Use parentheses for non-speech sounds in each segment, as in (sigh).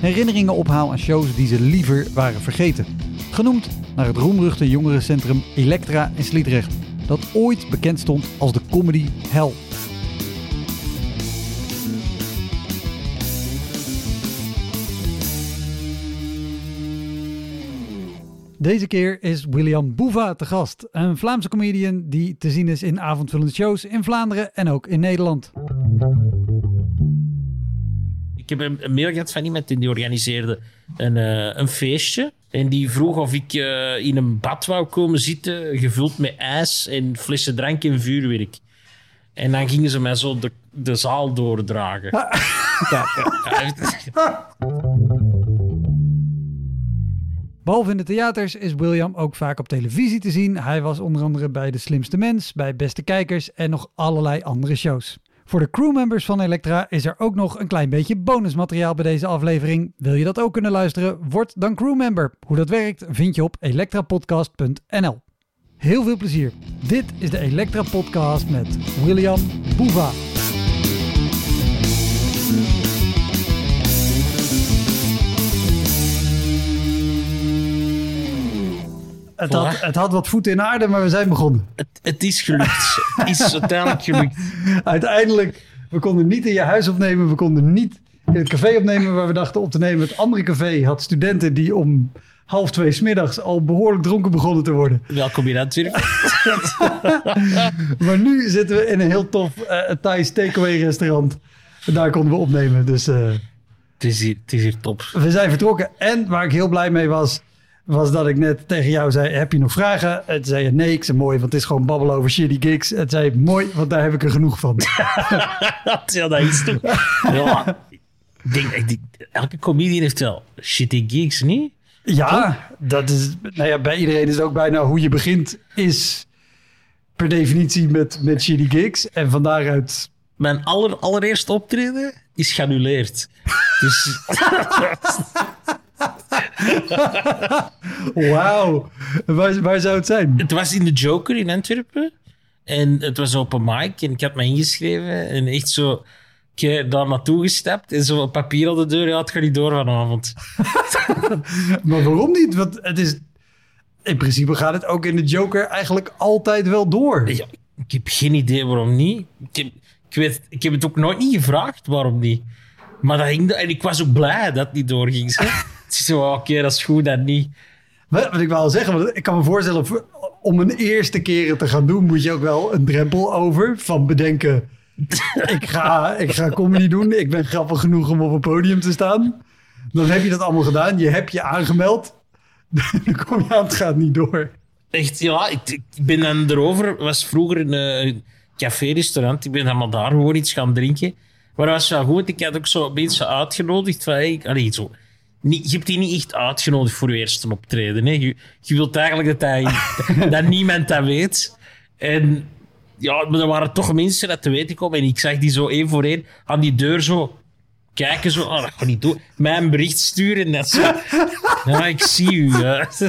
herinneringen ophaal aan shows die ze liever waren vergeten. Genoemd naar het roemruchte jongerencentrum Elektra in Sliedrecht, dat ooit bekend stond als de comedy hell. Deze keer is William Boeva te gast, een Vlaamse comedian die te zien is in avondvullende shows in Vlaanderen en ook in Nederland. Ik heb een, mail gehad van iemand die organiseerde een, eh, een feestje. En die vroeg of ik eh, in een bad wou komen zitten, gevuld met ijs en flessen drank en vuurwerk. En dan gingen ze mij zo de, de zaal doordragen. (laughs) Ja, ja, ja. (laughs) Behalve in de theaters is William ook vaak op televisie te zien. Hij was onder andere bij De Slimste Mens, bij Beste Kijkers en nog allerlei andere shows. Voor de crewmembers van Elektra is er ook nog een klein beetje bonusmateriaal bij deze aflevering. Wil je dat ook kunnen luisteren? Word dan crewmember. Hoe dat werkt vind je op elektrapodcast.nl. Heel veel plezier. Dit is de Elektra Podcast met William Boeva. Het had, het had wat voeten in aarde, maar we zijn begonnen. Het, het is gelukt. Het is (laughs) uiteindelijk gelukt. Uiteindelijk, we konden niet in je huis opnemen. We konden niet in het café opnemen waar we dachten op te nemen. Het andere café had studenten die om half twee smiddags al behoorlijk dronken begonnen te worden. Welkom in natuurlijk. (laughs) Maar nu zitten we in een heel tof uh, Thais takeaway restaurant. En daar konden we opnemen. Dus uh, Het is, hier, het is hier top. we zijn vertrokken. En waar ik heel blij mee was, was dat ik net tegen jou zei, heb je nog vragen? En toen zei je, nee, ik zei mooi, want het is gewoon babbelen over shitty gigs. En zei je, mooi, want daar heb ik er genoeg van. ja, (laughs) dat is toch. Ja, ik denk, ik denk, elke comedian heeft wel shitty gigs, niet? Ja, dat is, nou ja, bij iedereen is het ook bijna hoe je begint, is per definitie met, met shitty gigs. En van daaruit, Mijn aller, allereerste optreden is geannuleerd. Dus (laughs) (laughs) wauw, waar, waar zou het zijn? het was in de Joker in Antwerpen. En het was open mic en ik had me ingeschreven. En echt zo, ik heb daar naartoe gestapt en zo een papier aan de deur. Ja, het gaat niet door vanavond. (laughs) Maar waarom niet? Want het is, in principe gaat het ook in de Joker eigenlijk altijd wel door. Ja, ik heb geen idee waarom niet. Ik heb, ik, weet, ik heb het ook nooit niet gevraagd waarom niet. Maar dat ging, en ik was ook blij dat het niet doorging. Zo. Het is zo, oké, dat is goed, dat niet. Wat, wat ik wel zeggen, want ik kan me voorstellen, voor- om een eerste keer te gaan doen, moet je ook wel een drempel over van bedenken. (laughs) ik, ga, ik ga comedy doen, ik ben grappig genoeg om op een podium te staan. Dan heb je dat allemaal gedaan, je hebt je aangemeld. (laughs) Dan kom je aan, het gaat niet door. Echt, ja, ik, ik ben dan erover. was vroeger een eh, café-restaurant. Ik ben maar daar gewoon iets gaan drinken. Maar dat was wel goed. Ik had ook zo mensen uitgenodigd. Van, hey, allee, zo. Niet, je hebt die niet echt uitgenodigd voor je eerste optreden. Hè. Je, je wilt eigenlijk dat, hij, (laughs) dat niemand dat weet. En ja, maar er waren toch mensen dat te weten komen. En ik zag die zo één voor één aan die deur zo kijken. Zo, oh, dat gaat niet doen. Mij een bericht sturen. En dat zo. (laughs) Ja, ik zie u. Ja. (laughs)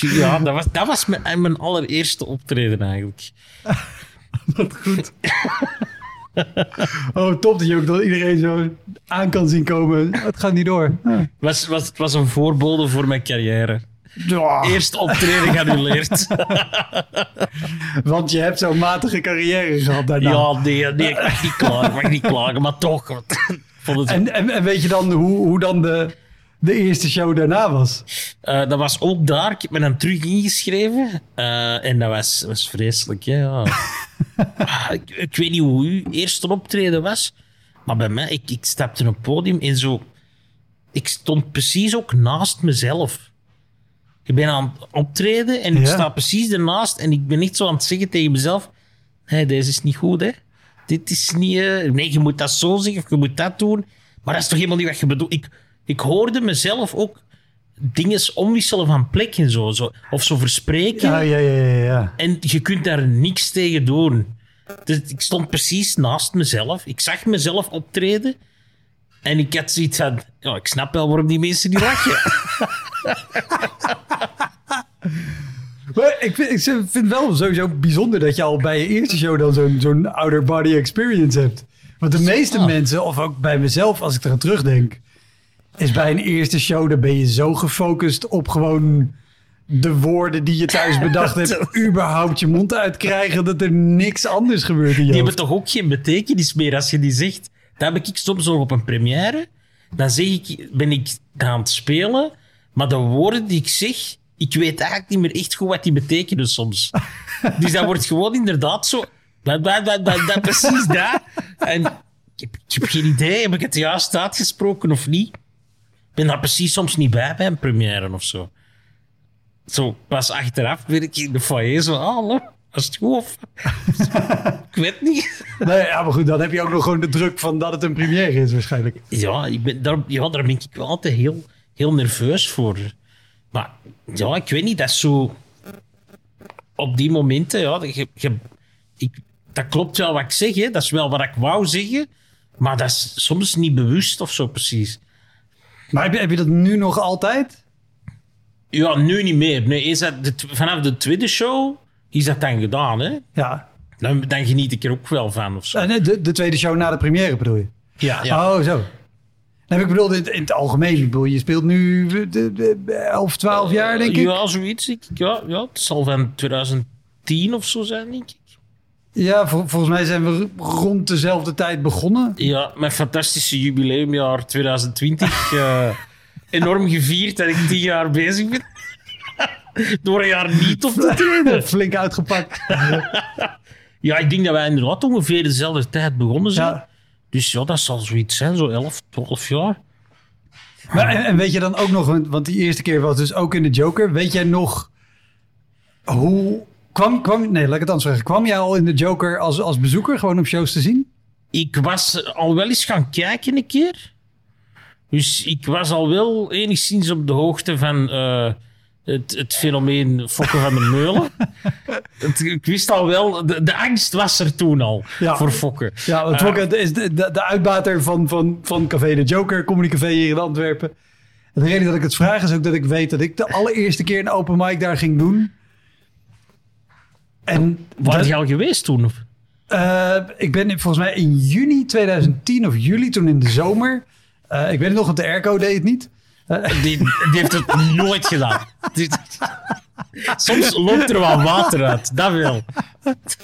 Ja, dat was, dat was mijn, mijn allereerste optreden eigenlijk. Wat goed. Oh, top dat je ook dat iedereen zo aan kan zien komen. Het gaat niet door. Het was, was, het was een voorbode voor mijn carrière. Ja, Eerste optreden geannuleerd. want je hebt zo'n matige carrière gehad daarna. Ja, nee, nee, ik mag niet klagen, ik mag niet klagen, maar toch. het, En, en, en weet je dan hoe, hoe dan de, de eerste show daarna was. Eh, dat was ook daar. Ik heb me dan terug ingeschreven. Eh, en dat was, was vreselijk. Hè? Ja. (laughs) Ah, ik, ik weet niet hoe uw eerste optreden was. Maar bij mij, ik, ik stapte op het podium en zo... Ik stond precies ook naast mezelf. Ik ben aan het optreden en ik Ja. sta precies ernaast. En ik ben niet zo aan het zeggen tegen mezelf... Hé, deze is niet goed, hè. Dit is niet... eh, nee, je moet dat zo zeggen of je moet dat doen. Maar dat is toch helemaal niet wat je bedoelt. Ik, ik hoorde mezelf ook dingen omwisselen van plek en zo. zo of zo verspreken. Ja, ja, ja, ja. ja. En je kunt daar niks tegen doen. Dus ik stond precies naast mezelf. Ik zag mezelf optreden. En ik had zoiets van... Ja, ik snap wel waarom die mensen niet lachen. (laughs) Maar ik vind, ik vind het wel sowieso bijzonder dat je al bij je eerste show dan zo'n zo'n outer body experience hebt. Want de meeste Ja. mensen, of ook bij mezelf als ik eraan terugdenk, is bij een eerste show, dan ben je zo gefocust op gewoon de woorden die je thuis (laughs) bedacht hebt, überhaupt je mond uitkrijgen, dat er niks anders gebeurt in je Die hebben toch ook geen betekenis meer als je die zegt. Dat heb ik soms nog op een première. Dan zeg ik, ben ik aan het spelen. Maar de woorden die ik zeg, ik weet eigenlijk niet meer echt goed wat die betekenen soms. (laughs) dus dat wordt gewoon inderdaad zo... Dat, dat, dat, dat, dat, precies dat. En ik heb, ik heb geen idee, heb ik het juist uitgesproken of niet? Ik ben daar precies soms niet bij, bij een première of zo. Zo, pas achteraf ben ik in de foyer zo... Ah, hallo, was het goed of... (laughs) ik weet niet. Nee, ja, maar goed, dan heb je ook nog gewoon de druk van dat het een première is waarschijnlijk. Ja, ik ben, daar, ja, daar ben ik wel altijd heel, heel nerveus voor. Maar ja, ik weet niet, dat is zo... Op die momenten, ja, je, je, ik, dat klopt wel wat ik zeg, hè. dat is wel wat ik wou zeggen. Maar dat is soms niet bewust of zo precies. Maar heb je, heb je dat nu nog altijd? Ja, nu niet meer. Nee, is dat de, vanaf de tweede show is dat dan gedaan. Hè? Ja. Dan, dan geniet ik er ook wel van of zo. Eh, nee, de, de tweede show na de première bedoel je? Ja, ja. Oh, zo. Nee, ik bedoel, in, in het algemeen, ik bedoel, je speelt nu de, de, de 11, 12 jaar, denk ik. Ja, zoiets. ik. Ja, ja, het zal van 2010 of zo zijn, denk ik. Ja, vol- volgens mij zijn we rond dezelfde tijd begonnen. Ja, mijn fantastische jubileumjaar 2020. (laughs) eh, enorm gevierd dat ik tien jaar bezig ben. (laughs) Door een jaar niet op te treden. (laughs) Flink uitgepakt. Ja, ik denk dat wij inderdaad ongeveer dezelfde tijd begonnen zijn. Ja. Dus ja, dat zal zoiets zijn, zo 11, 12 jaar. Maar, en, en weet je dan ook nog, want die eerste keer was dus ook in de Joker. Weet jij nog hoe... Kwam, kwam, nee, laat ik het anders zeggen. Kwam jij al in de Joker als, als bezoeker, gewoon op shows te zien? Ik was al wel eens gaan kijken een keer. Dus ik was al wel enigszins op de hoogte van eh, het, het fenomeen Fokken van der Meulen. (laughs) Het- ik wist al wel, de, de angst was er toen al Ja. voor Fokken. Ja, want Eh, Fokke is de, de, de uitbater van, van, van Café de Joker, Comedy Café hier in Antwerpen. En de reden dat ik het vraag is ook dat ik weet dat ik de allereerste keer een open mic daar ging doen. En Waar dat- je al geweest toen? Of? Eh, ik ben in- volgens mij in juni 2010 of juli, toen in de zomer. Eh, ik weet het nog, want de airco deed het niet. Die, die heeft het nooit gedaan. Soms loopt er wel water uit, dat wel. Het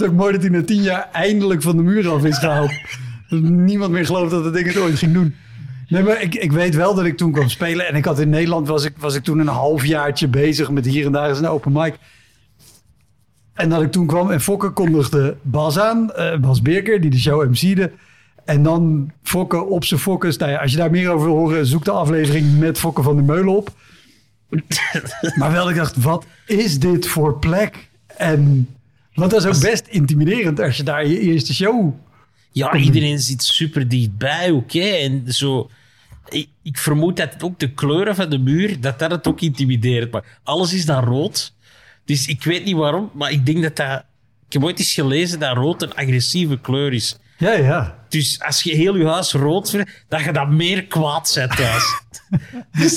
is ook mooi dat hij na tien jaar eindelijk van de muur af is gehaald. Dat niemand meer gelooft dat het ding het ooit ging doen. Nee, maar ik, ik weet wel dat ik toen kwam spelen. En ik had in Nederland, was ik, was ik toen een halfjaartje bezig met hier en daar eens een open mic. En dat ik toen kwam en Fokke kondigde Bas aan. eh, Bas Birker, die de show MC'de. En dan Fokke op zijn Fokkes. Nou ja, als je daar meer over wil horen, zoek de aflevering met Fokke van de Meulen op. (laughs) maar wel, ik dacht, wat is dit voor plek? En want dat is ook best intimiderend als je daar je eerste show... Ja, iedereen zit super dichtbij, oké. En zo... Ik, ik vermoed dat ook de kleuren van de muur, dat dat het ook intimideert. Maar alles is dan rood. Dus ik weet niet waarom, maar ik denk dat dat... Ik heb ooit eens gelezen dat rood een agressieve kleur is. Ja, ja. Dus als je heel je huis rood vindt, dat je dan meer kwaad zet thuis. (laughs) dus,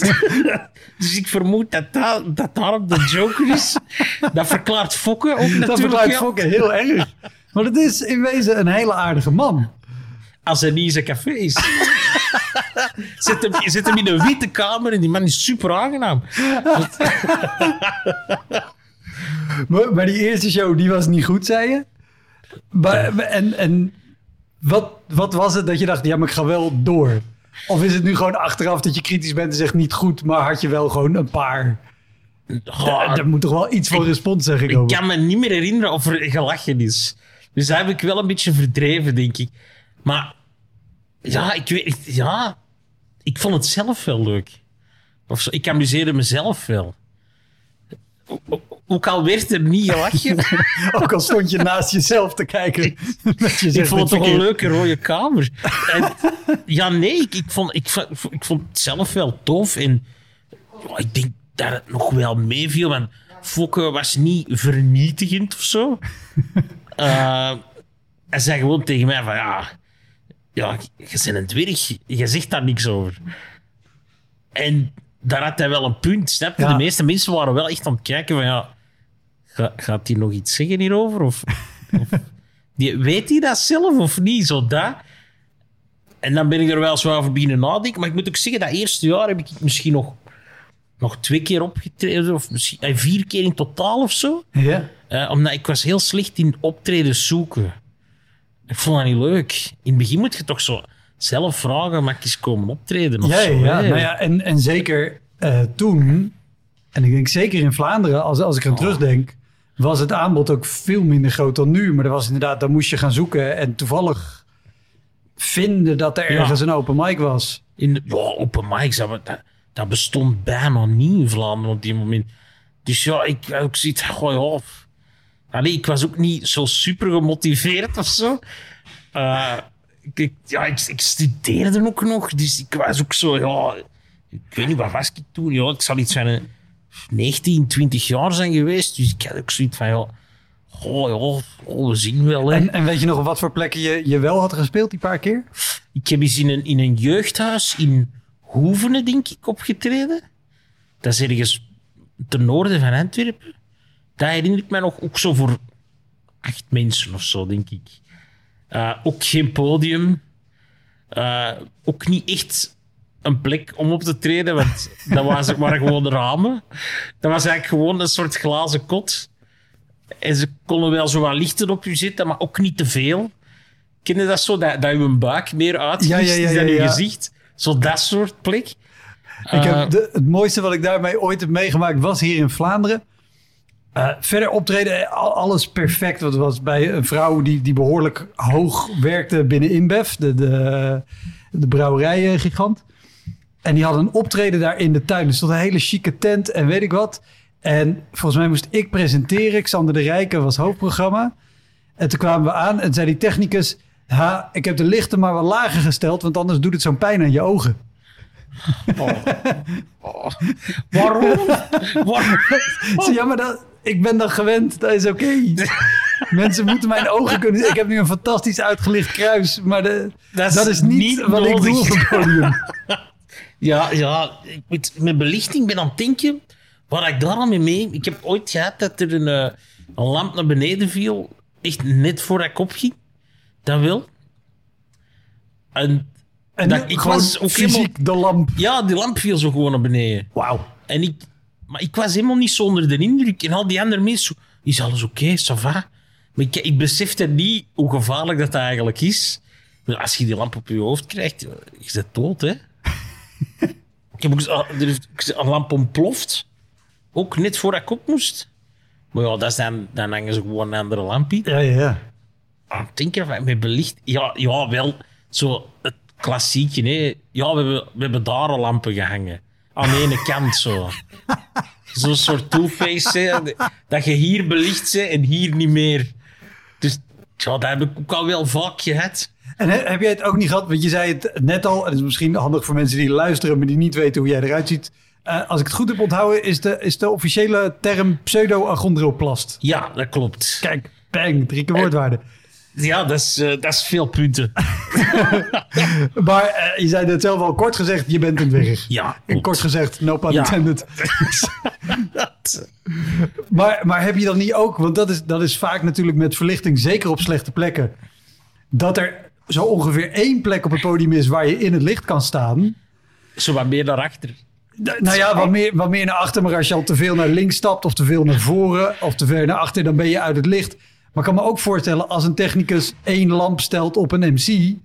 dus ik vermoed dat, dat, dat daarom de Joker is. Dat verklaart Fokke ook natuurlijk. Dat verklaart wel. Fokke heel erg. Maar het is in wezen een hele aardige man. Als hij niet in zijn café is. (laughs) zet, hem, zet hem in een witte kamer en die man is super aangenaam. (laughs) Maar, maar die eerste show, die was niet goed, zei je? Maar, En, en wat, wat was het dat je dacht, ja, maar ik ga wel door? Of is het nu gewoon achteraf dat je kritisch bent en zegt niet goed, maar had je wel gewoon een paar... Er moet toch wel iets van respons zeggen ik komen. kan me niet meer herinneren of er gelachen is. Dus dat heb ik wel een beetje verdreven, denk ik. Maar ja, ik weet ja, ik vond het zelf wel leuk. Of zo, ik amuseerde mezelf wel. Ook al werd er niet gelachen. (laughs) Ook al stond je naast jezelf te kijken. je ik vond het toch een leuke rode kamer. En, ja, nee, ik, ik, vond, ik, vond, ik vond het zelf wel tof. En ik denk dat het nog wel meeviel. Want Fokke was niet vernietigend of zo. (laughs) Eh, hij zei gewoon tegen mij van ja, ja je bent een dwerg. Je zegt daar niks over. En daar had hij wel een punt, snap je? Ja. De meeste mensen waren wel echt aan het kijken van ja, ga- gaat hij nog iets zeggen hierover? Of, of (laughs) die, weet hij dat zelf of niet? Zo dat. En dan ben ik er wel zo over beginnen nadenken. Maar ik moet ook zeggen, dat eerste jaar heb ik misschien nog, nog twee keer opgetreden. Of misschien eh, vier keer in totaal of zo. Ja. Eh, omdat ik was heel slecht in optreden zoeken. Ik vond dat niet leuk. In het begin moet je toch zo zelf vragen, mag ik eens komen optreden of Ja, zo. ja, nou ja en, en zeker eh, toen, en ik denk zeker in Vlaanderen, als, als ik aan terugdenk, was het aanbod ook veel minder groot dan nu. Maar er was inderdaad, dan moest je gaan zoeken en toevallig vinden dat er Ja. ergens een open mic was. In de, ja, open mics, dat, dat, dat bestond bijna niet in Vlaanderen op die moment. Dus ja, ik ook zoiets goh, ja. Allee, ik was ook niet zo super gemotiveerd of zo. Eh, ik, ja, ik, ik studeerde ook nog, dus ik was ook zo, ja... Ik weet niet, wat was ik toen? Ja, ik zal iets van een 19, 20 jaar zijn geweest. Dus ik had ook zoiets van, ja... Goh, ja, oh, we zien wel, hè. En, en weet je nog op wat voor plekken je, je wel had gespeeld die paar keer? Ik heb eens in een, in een jeugdhuis in Hoevenen, denk ik, opgetreden. Dat is ergens ten noorden van Antwerpen. Dat herinner ik mij nog ook zo voor acht mensen of zo, denk ik. Eh, ook geen podium. Eh, ook niet echt een plek om op te treden, want (laughs) dat was, waren gewoon ramen. Dat was eigenlijk gewoon een soort glazen kot. En ze konden wel zo wat lichten op je zetten, maar ook niet te veel. Ken je dat zo? Dat, dat je buik meer uitgericht Ja, ja, ja, dan je gezicht. Zo dat soort plek. Ik Eh, heb de, het mooiste wat ik daarmee ooit heb meegemaakt was hier in Vlaanderen. Eh, verder optreden, al- alles perfect. Wat was bij een vrouw die, die behoorlijk hoog werkte binnen InBev, de, de, de brouwerijgigant. En die had een optreden daar in de tuin. Er stond een hele chique tent en weet ik wat. En volgens mij moest ik presenteren. Xander de Rijken was hoofdprogramma. En toen kwamen we aan en zei die technicus... Ha, ik heb de lichten maar wat lager gesteld, want anders doet het zo'n pijn aan je ogen. waarom? (laughs) waarom? Ik (laughs) zei, ja, maar dat, ik ben dan gewend. Dat is oké. (laughs) Mensen moeten mijn ogen kunnen... Ik heb nu een fantastisch uitgelicht kruis, maar de, Dat dat, is niet, niet wat ik doe op het podium. (laughs) Ja, ja ik moet, met belichting ben aan het denken. Waar ik daar al mee mee... Ik heb ooit gehad dat er een, eh, een lamp naar beneden viel. Echt net voordat ik opging. Dat wel. En, En dat, ik was ook fysiek de lamp. Ja, die lamp viel zo gewoon naar beneden. Wauw. En ik, maar ik was helemaal niet zo onder de indruk. En al die andere mensen, is alles oké, ça va? Maar ik, ik besefte niet hoe gevaarlijk dat, dat eigenlijk is. Maar Als je die lamp op je hoofd krijgt, je bent dood, hè? (laughs) ik heb ook er is een lamp ontploft. Ook net voordat ik op moest. Maar ja, dat is dan, dan hangen ze gewoon een andere lampje. Ja, ja, ja. Ah, ik denk ervan, met belicht... Ja, ja, wel zo het klassieke, hè. Ja, we hebben, we hebben daar al lampen gehangen. Aan de ene kant zo. Zo'n soort two-face, Dat je hier belicht ze en hier niet meer. Dus ja, dat heb ik ook al wel vaak gehad. En he- heb jij het ook niet gehad? Want je zei het net al. En het is misschien handig voor mensen die luisteren, maar die niet weten hoe jij eruit ziet. Eh, als ik het goed heb onthouden, is de, is de officiële term pseudo-achondroplast. Ja, dat klopt. Kijk, bang, drie keer woordwaarde. Ja, dat is, eh, dat is veel punten. (laughs) Maar eh, je zei het zelf al kort gezegd, je bent een dwerg. Ja, En kort gezegd, no pun Ja. intended. (laughs) Maar, maar heb je dan niet ook, want dat is, dat is vaak natuurlijk met verlichting, zeker op slechte plekken, dat er zo ongeveer één plek op het podium is waar je in het licht kan staan. Zo wat meer daarachter. D- Nou ja, wat meer, wat meer naar achter, maar als je al te veel naar links stapt of te veel naar voren of te ver naar achter, dan ben je uit het licht. Maar ik kan me ook voorstellen als een technicus één lamp stelt op een MC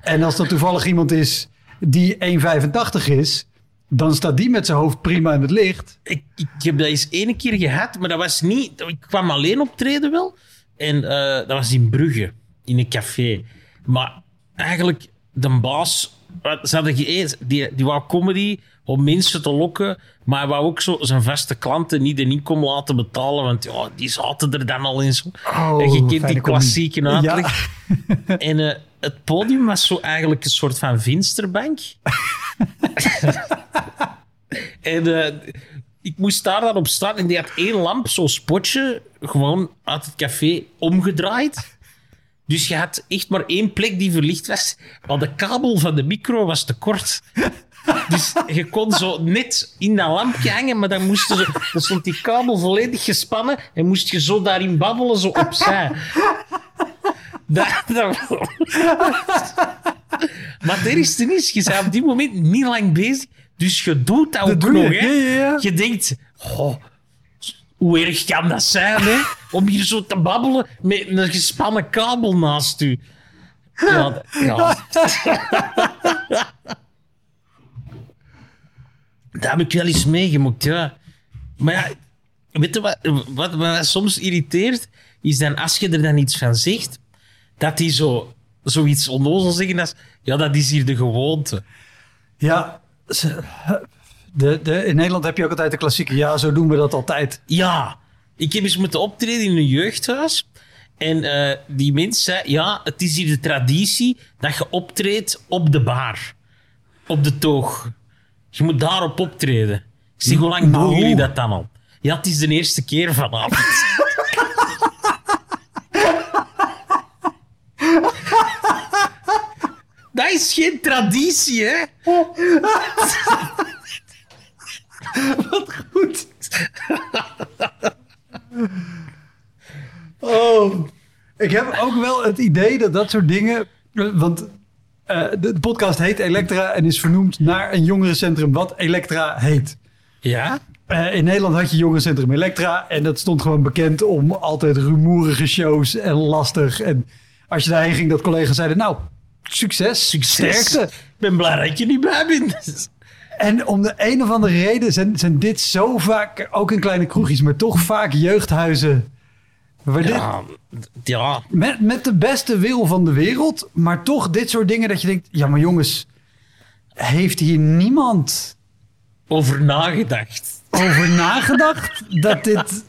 en als dat toevallig iemand is die 1,85 is, dan staat die met zijn hoofd prima in het licht. Ik, ik heb dat eens één keer gehad, maar dat was niet... Ik kwam alleen optreden wel. En eh, dat was in Brugge, in een café. Maar eigenlijk, de baas... Ze hadden die, die wou comedy om mensen te lokken, maar hij wou ook zo zijn vaste klanten niet de inkom laten betalen, want ja, die zaten er dan al in zo. Oh, en je kent die klassieke uitleg. (laughs) En eh, het podium was zo eigenlijk een soort van vensterbank. (laughs) en eh, ik moest daar dan op staan en die had één lamp, zo'n spotje, gewoon uit het café omgedraaid. Dus je had echt maar één plek die verlicht was. Maar de kabel van de micro was te kort. Dus je kon zo net in dat lampje hangen, maar dan, moest je zo, dan stond die kabel volledig gespannen en moest je zo daarin babbelen, zo opzij. Dat, dat- maar ergste is, je bent op die moment niet lang bezig, dus je doet dat ook doe je. nog. Hè? Ja, ja, ja. Je denkt, hoe erg kan dat zijn, hè? Om hier zo te babbelen met een gespannen kabel naast u. Ja. (laughs) dat heb ik wel eens meegemaakt, ja. Maar ja, weet je wat, wat me soms irriteert? Is dan als je er dan iets van zegt, dat die zo zoiets onnozel zeggen als... Ja, dat is hier de gewoonte. Ja, ze- de, de, in Nederland heb je ook altijd de klassieke, ja, zo doen we dat altijd. Ja, ik heb eens moeten optreden in een jeugdhuis. En eh, die mens zei, ja, het is hier de traditie dat je optreedt op de bar. Op de toog. Je moet daarop optreden. Ik zeg, hoe lang doen jullie dat dan al? Ja, het is de eerste keer vanavond. (laughs) dat is geen traditie, hè? (laughs) Goed. (laughs) Oh. Ik heb ook wel het idee dat dat soort dingen... Want eh, de, de podcast heet Elektra en is vernoemd naar een jongerencentrum wat Elektra heet. Ja? Eh, in Nederland had je jongerencentrum Elektra en dat stond gewoon bekend om altijd rumoerige shows en lastig. En als je daarheen ging, dat collega's zeiden, nou, succes, sterkte. Ik ben blij dat er niet bij ben. En om de een of andere reden zijn, zijn dit zo vaak, ook in kleine kroegjes, maar toch vaak jeugdhuizen. Waar dit, Ja, ja, met, met de beste wil van de wereld, maar toch dit soort dingen dat je denkt, ja maar jongens, heeft hier niemand over nagedacht. over nagedacht (laughs) dat dit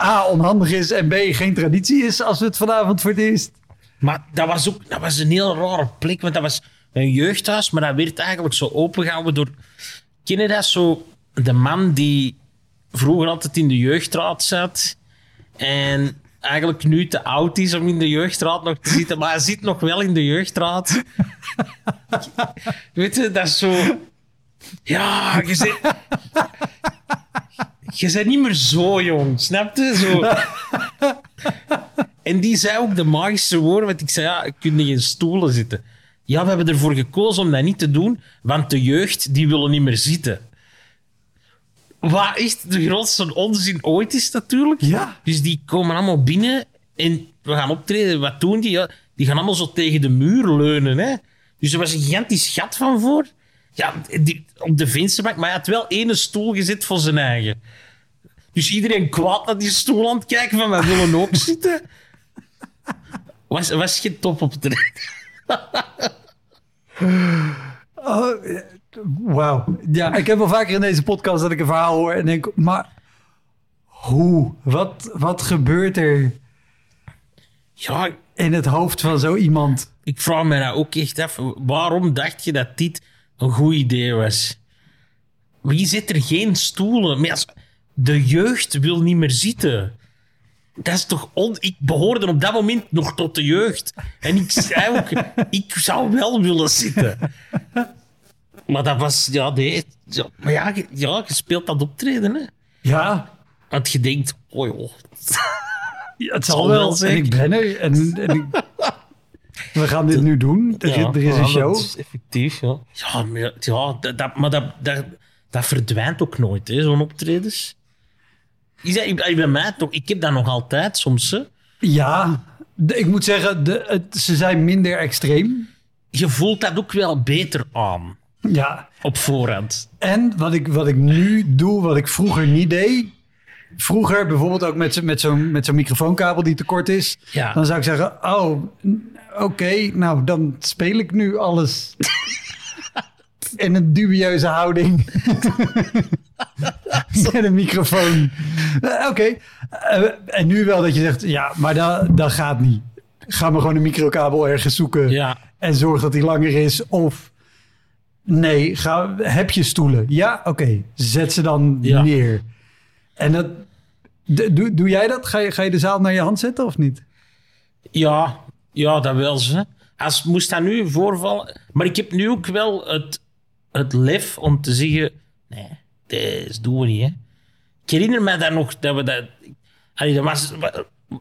A, onhandig is en B, geen traditie is als we het vanavond voor het eerst... Maar dat was ook dat was een heel rare plek, want dat was een jeugdhuis, maar dat werd eigenlijk zo opengehouden door... Ken je dat zo? De man die vroeger altijd in de jeugdraad zat en eigenlijk nu te oud is om in de jeugdraad nog te zitten, maar hij zit nog wel in de jeugdraad. (laughs) Weet je, dat is zo... Ja, je bent... Je bent niet meer zo jong, snap je? Zo... En die zei ook de magische woorden, want ik zei, ja, kun je in stoelen zitten? Ja, we hebben ervoor gekozen om dat niet te doen, want de jeugd, die willen niet meer zitten. Wat echt de grootste onzin ooit is natuurlijk. Ja. Dus die komen allemaal binnen en we gaan optreden. Wat doen die? Ja, die gaan allemaal zo tegen de muur leunen. Hè? Dus er was een gigantisch gat van voor. Ja, die, op de vensterbank, maar hij had wel ene stoel gezet voor zijn eigen. Dus iedereen kwaad naar die stoel aan het kijken van, wij (laughs) willen ook zitten. Was, was geen top op Oh, eh, Wauw. Ja, ik heb wel vaker in deze podcast dat ik een verhaal hoor en denk, maar hoe? Wat, wat gebeurt er Ja, in het hoofd van zo iemand? ik vraag me dat ook echt af. Waarom dacht je dat dit een goed idee was? Wie zit er geen stoelen? Maar als, de jeugd wil niet meer zitten. Dat is toch on... Ik behoorde op dat moment nog tot de jeugd. En ik zei ook, ik zou wel willen zitten. Maar dat was... Ja, nee. Ja, maar ja, je- ja, je speelt dat optreden, hè. Ja, Want je denkt, oh joh. het (laughs) zal wel zeker. ik ben er. En, en ik- (laughs) we gaan dit nu doen. Er, Ja, er is ja, een show. dat is effectief, ja. Ja, maar, ja, ja, dat, maar dat, dat, dat verdwijnt ook nooit, hè, zo'n optredens. Is dat, ik- bij mij toch, ik heb dat nog altijd soms. Hè. Ja, de- ik moet zeggen, de, het, ze zijn minder extreem. je voelt dat ook wel beter aan Ja, op voorhand. En wat ik, wat ik nu doe, wat ik vroeger niet deed. Vroeger bijvoorbeeld ook met, met zo'n met zo'n microfoonkabel die te kort is. Ja. Dan zou ik zeggen, oh, oké, nou dan speel ik nu alles in een dubieuze houding. (laughs) Met een microfoon. Eh, oké. Eh, en nu wel dat je zegt, ja, maar dat, dat gaat niet. Ga maar gewoon een microkabel ergens zoeken. Ja. En zorg dat die langer is. Of nee, ga, heb je stoelen? Ja, oké. Zet ze dan Ja. neer. En dat, doe, doe jij dat? Ga je, ga je de zaal naar je hand zetten of niet? Ja, ja, dat wel ze. Als moest dat nu voorvallen. Maar ik heb nu ook wel het, het lef om te zeggen: nee, dat doen we niet. Hè. Ik herinner me dat nog dat we dat. Allee, dat was,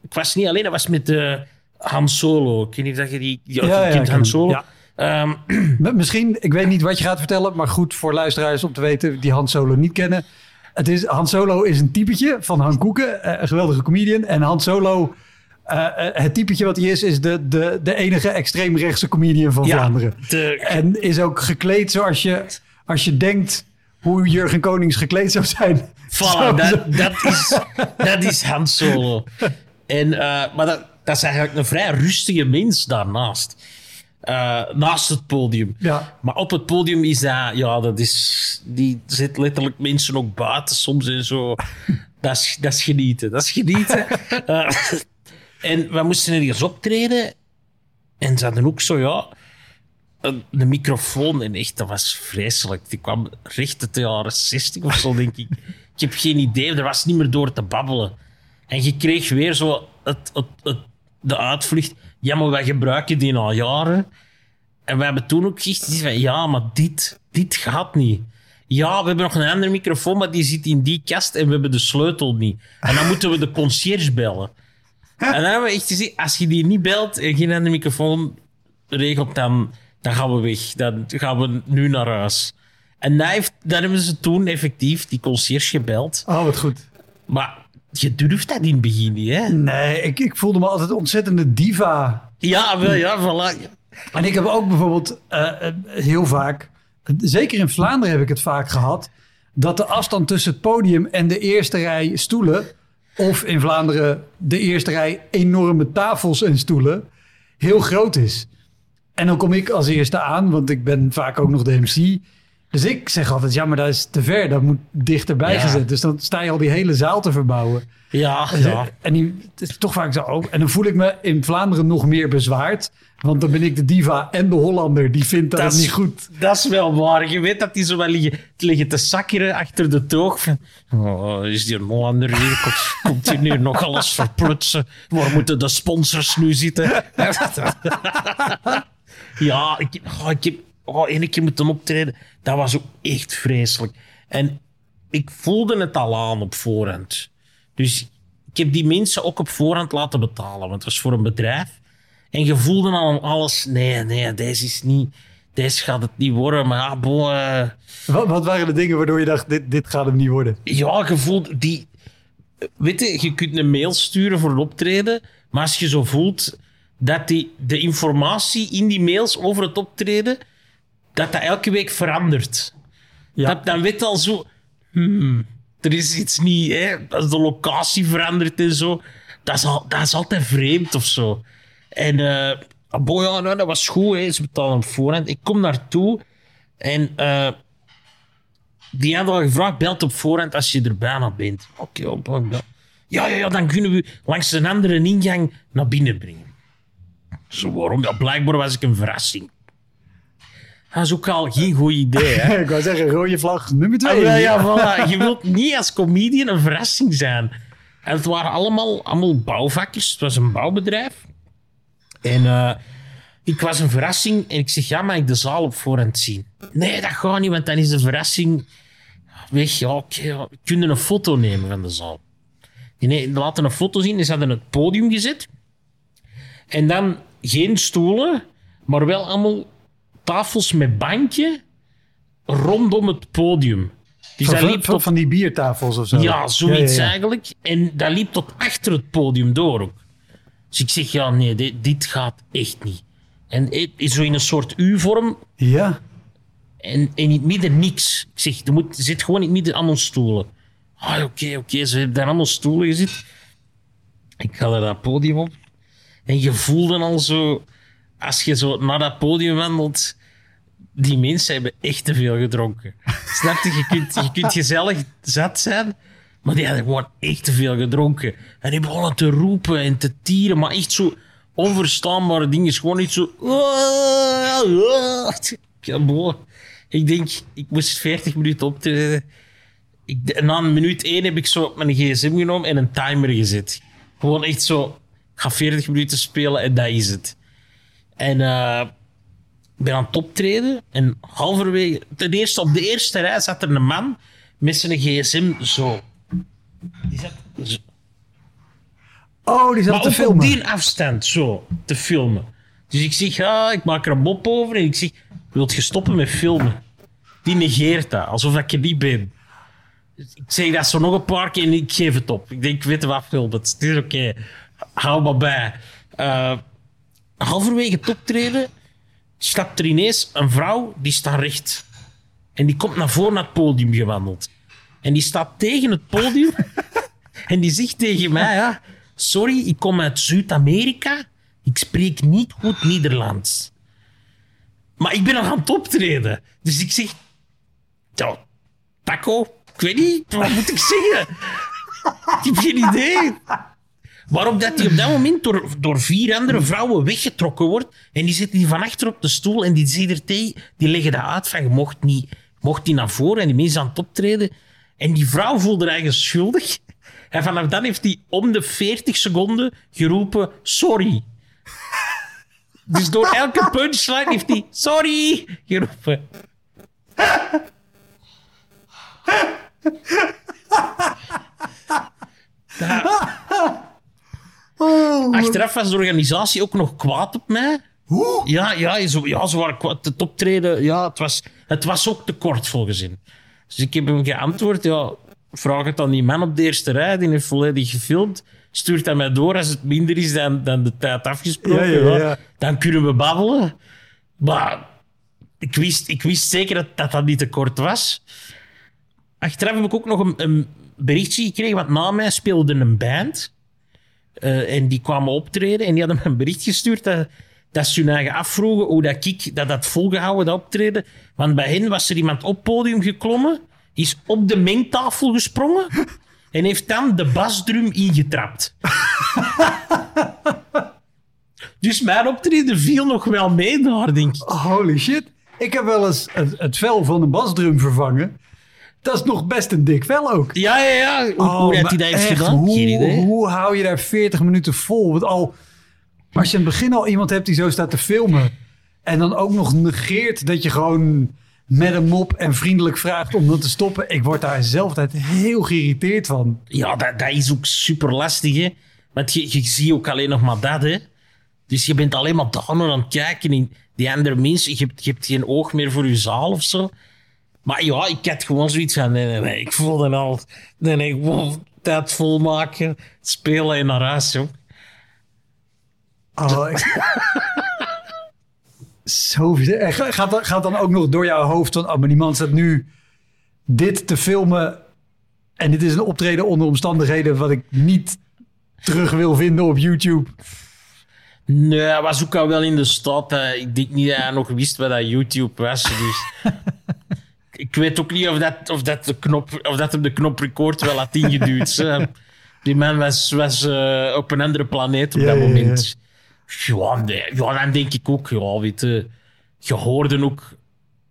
ik was niet alleen, dat was met de Han Solo. Ik weet niet of dat je die. Ja, Ja, ja, Han Solo. Ehm, (clears throat) Misschien, ik weet niet wat je gaat vertellen, maar goed voor luisteraars om te weten die Han Solo niet kennen. Het is, Han Solo is een typetje van Han Koeken, eh, een geweldige comedian. En Han Solo, eh, eh, het typetje wat hij is, is de, de, de enige extreemrechtse comedian van ja, Vlaanderen. de, En is ook gekleed zoals je, als je denkt hoe Jurgen Konings gekleed zou zijn. Voilà, dat, dat, is, dat is Han Solo. En, eh, maar dat, dat is eigenlijk een vrij rustige mens daarnaast. Eh, naast het podium. Ja. Maar op het podium is dat, ja, dat is, die zet letterlijk mensen ook buiten soms en zo. (laughs) Dat is, dat is genieten, dat is genieten. (laughs) Eh, en we moesten ergens optreden en ze hadden ook zo, ja, een, een microfoon. En echt, dat was vreselijk. Die kwam recht uit de jaren 60 of zo, denk ik. Ik heb geen idee, er was niet meer door te babbelen. En je kreeg weer zo het, het, het, de uitvlucht. Ja, maar wij gebruiken die al jaren. En we hebben toen ook gezegd, van, ja, maar dit, dit gaat niet. Ja, we hebben nog een andere microfoon, maar die zit in die kast en we hebben de sleutel niet. En dan moeten we de conciërge bellen. En dan hebben we echt gezegd, als je die niet belt en geen andere microfoon regelt, dan, dan gaan we weg. Dan gaan we nu naar huis. En dat, heeft, dat hebben ze toen effectief die conciërge gebeld. Oh, wat goed. Maar je durft dat in het begin niet, hè? Nee, ik, ik voelde me altijd ontzettende diva. Ja, wel, ja, voilà. En ik heb ook bijvoorbeeld eh, eh, heel vaak, zeker in Vlaanderen heb ik het vaak gehad, dat de afstand tussen het podium en de eerste rij stoelen, of in Vlaanderen de eerste rij enorme tafels en stoelen, heel groot is. En dan kom ik als eerste aan, want ik ben vaak ook nog de MC. Dus ik zeg altijd, ja, maar dat is te ver, dat moet dichterbij Ja. gezet. Dus dan sta je al die hele zaal te verbouwen. Ja, ja. En die, het is toch vaak zo. Oh, en dan voel ik me in Vlaanderen nog meer bezwaard. Want dan ben ik de diva en de Hollander die vindt dat, Dat het is- niet goed. Dat is wel waar. Je weet dat die zo wel liggen, te liggen te sakkeren achter de toog. Van, oh, is die een Hollander hier? Komt, komt hier nu nog alles verplutsen? Waar moeten de sponsors nu zitten? (laughs) ja, ik, oh, ik heb oh, één keer moeten optreden. Dat was ook echt vreselijk. En ik voelde het al aan op voorhand. Dus ik heb die mensen ook op voorhand laten betalen. Want het was voor een bedrijf. En je voelde al alles. Nee, nee, deze is niet. Deze gaat het niet worden. Maar ja, bon, eh, Wat, wat waren de dingen waardoor je dacht, dit, dit gaat hem niet worden? ja, je voelt die. Weet je, je kunt een mail sturen voor een optreden. Maar als je zo voelt dat die, de informatie in die mails over het optreden. Dat dat elke week verandert. Ja. Dat, dan weet al zo. hmm, er is iets niet. Hè, als de locatie verandert en zo. Dat is, al, dat is altijd vreemd of zo. En. eh boy, ja, nou, dat was goed. Hè. Ze betalen op voorhand. Ik kom naartoe. En. eh, die hadden al gevraagd, belt op voorhand als je er bijna bent. Oké, op. Ja, ja, ja, dan kunnen we langs een andere ingang naar binnen brengen. Zo, waarom? Ja, blijkbaar was ik een verrassing. Dat is ook al geen goed idee, hè? (laughs) ik wou zeggen, rode vlag nummer twee. Ah, wel, ja, (laughs) voilà. Je wilt niet als comedian een verrassing zijn. En het waren allemaal, allemaal bouwvakkers. Het was een bouwbedrijf. En eh, ik was een verrassing. En ik zeg, ja, mag ik de zaal op voorhand zien? Nee, dat gaat niet, want dan is de verrassing weg. Ja, oké. ja. we kunnen een foto nemen van de zaal. Die ne- die laten een foto zien. Die hadden het podium gezet. En dan geen stoelen, maar wel allemaal tafels met bankje rondom het podium. Dus van, dat liep van, tot, van die biertafels of zo. ja, zoiets Ja, ja, ja. eigenlijk. En dat liep tot achter het podium door ook. Dus ik zeg, ja, nee, dit, dit gaat echt niet. En eh, zo in een soort U-vorm. Ja. En, en in het midden niks. Ik zeg, er, moet, zit gewoon in het midden allemaal stoelen. Ah, oké, oké. Ze hebben daar allemaal stoelen gezet. Ik ga naar dat podium op. En je voelde al zo... Als je zo naar dat podium wandelt... Die mensen hebben echt te veel gedronken. (laughs) Snap je? Je kunt, je kunt gezellig zat zijn... Maar die hadden gewoon echt te veel gedronken. En die begonnen te roepen en te tieren. Maar echt zo onverstaanbare dingen. Gewoon niet zo... (laughs) Ja, boah. Ik denk, ik moest 40 minuten optreden. Ik, na een minuut één heb ik zo mijn gsm genomen en een timer gezet. Gewoon echt zo, ik ga 40 minuten spelen en dat is het. En uh, ik ben aan het optreden en halverwege, ten eerste op de eerste rij zat er een man met zijn gsm zo. Die zat zo. Oh, die zat maar te op filmen. die afstand zo te filmen. Dus ik zeg, ja, ik maak er een mop over en ik zeg, wilt je stoppen met filmen? Die negeert dat, alsof ik er niet ben. Ik zeg dat zo nog een paar keer en ik geef het op. Ik denk, weet je wat, film, het is oké. Hou maar bij. Uh, halverwege het optreden stapt er ineens een vrouw, die staat recht. En die komt naar voren naar het podium gewandeld. En die staat tegen het podium (laughs) en die zegt tegen mij, ja, sorry, ik kom uit Zuid-Amerika. Ik spreek niet goed Nederlands. Maar ik ben nog aan het optreden. Dus ik zeg... Ja, Taco, ik weet niet, wat moet ik zeggen? ik heb geen idee. Waarop dat hij op dat moment door, door vier andere vrouwen weggetrokken wordt. En die zitten die van achter op de stoel en die tegen, die leggen dat uit van je mocht niet, mocht niet naar voren en die mensen aan het optreden. En die vrouw voelde eigenlijk schuldig. En vanaf dan heeft hij om de 40 seconden geroepen: Sorry. Dus door elke punchline heeft hij sorry geroepen. (laughs) Oh, Achteraf was de organisatie ook nog kwaad op mij. Hoe? Ja, ja, ze, ja, ze waren kwaad. Het optreden, ja, het was, het was ook te kort volgens hen. Dus ik heb hem geantwoord, ja, vraag het aan die man op de eerste rij, die heeft volledig gefilmd. Stuurt hij mij door als het minder is dan, dan de tijd afgesproken. Ja, ja, ja. Dan kunnen we babbelen. Maar ik wist, ik wist zeker dat, dat dat niet te kort was. Achteraf heb ik ook nog een, een berichtje gekregen, want na mij speelde een band. Eh, en die kwamen optreden en die hadden me een bericht gestuurd dat, dat ze hun eigen afvroegen hoe dat ik dat had volgehouden, dat optreden. Want bij hen was er iemand op het podium geklommen, is op de mengtafel gesprongen (laughs) en heeft dan de basdrum ingetrapt. (laughs) dus mijn optreden viel nog wel mee daar, denk ik. Holy shit. Ik heb wel eens het, het vel van een basdrum vervangen. Dat is nog best een dik vel ook. Ja, ja, ja. Hoe, hoe heeft hij dat heeft Oh, echt, gedaan? Hoe, hoe hou je daar 40 minuten vol? Want al, als je in het begin al iemand hebt die zo staat te filmen... en dan ook nog negeert dat je gewoon met een mop en vriendelijk vraagt om dat te stoppen... ik word daar zelf altijd heel geïrriteerd van. Ja, dat, dat is ook super lastig, hè. Want je, je ziet ook alleen nog maar dat, hè. Dus je bent alleen maar daar aan het kijken. En die andere mensen, je hebt, je hebt geen oog meer voor je zaal of zo. Maar ja, ik had gewoon zoiets van, nee, nee, nee. Ik voelde al, nee, nee, gewoon tijd volmaken, spelen en naar huis, joh. Oh, ik- (laughs) Zo gaat, gaat dan ook nog door jouw hoofd van... oh, maar die man staat nu dit te filmen... en dit is een optreden onder omstandigheden... wat ik niet terug wil vinden op YouTube. Nee, hij was ook al wel in de stad. hè. Ik denk niet dat hij nog wist wat dat YouTube was. Dus (laughs) ik weet ook niet of dat, of dat, de knop, of dat hem de knop record wel had ingeduwd. Die man was, was eh, op een andere planeet op Ja, dat ja. moment. Ja, nee, ja, dan denk ik ook, ja, weet je, je hoorde ook...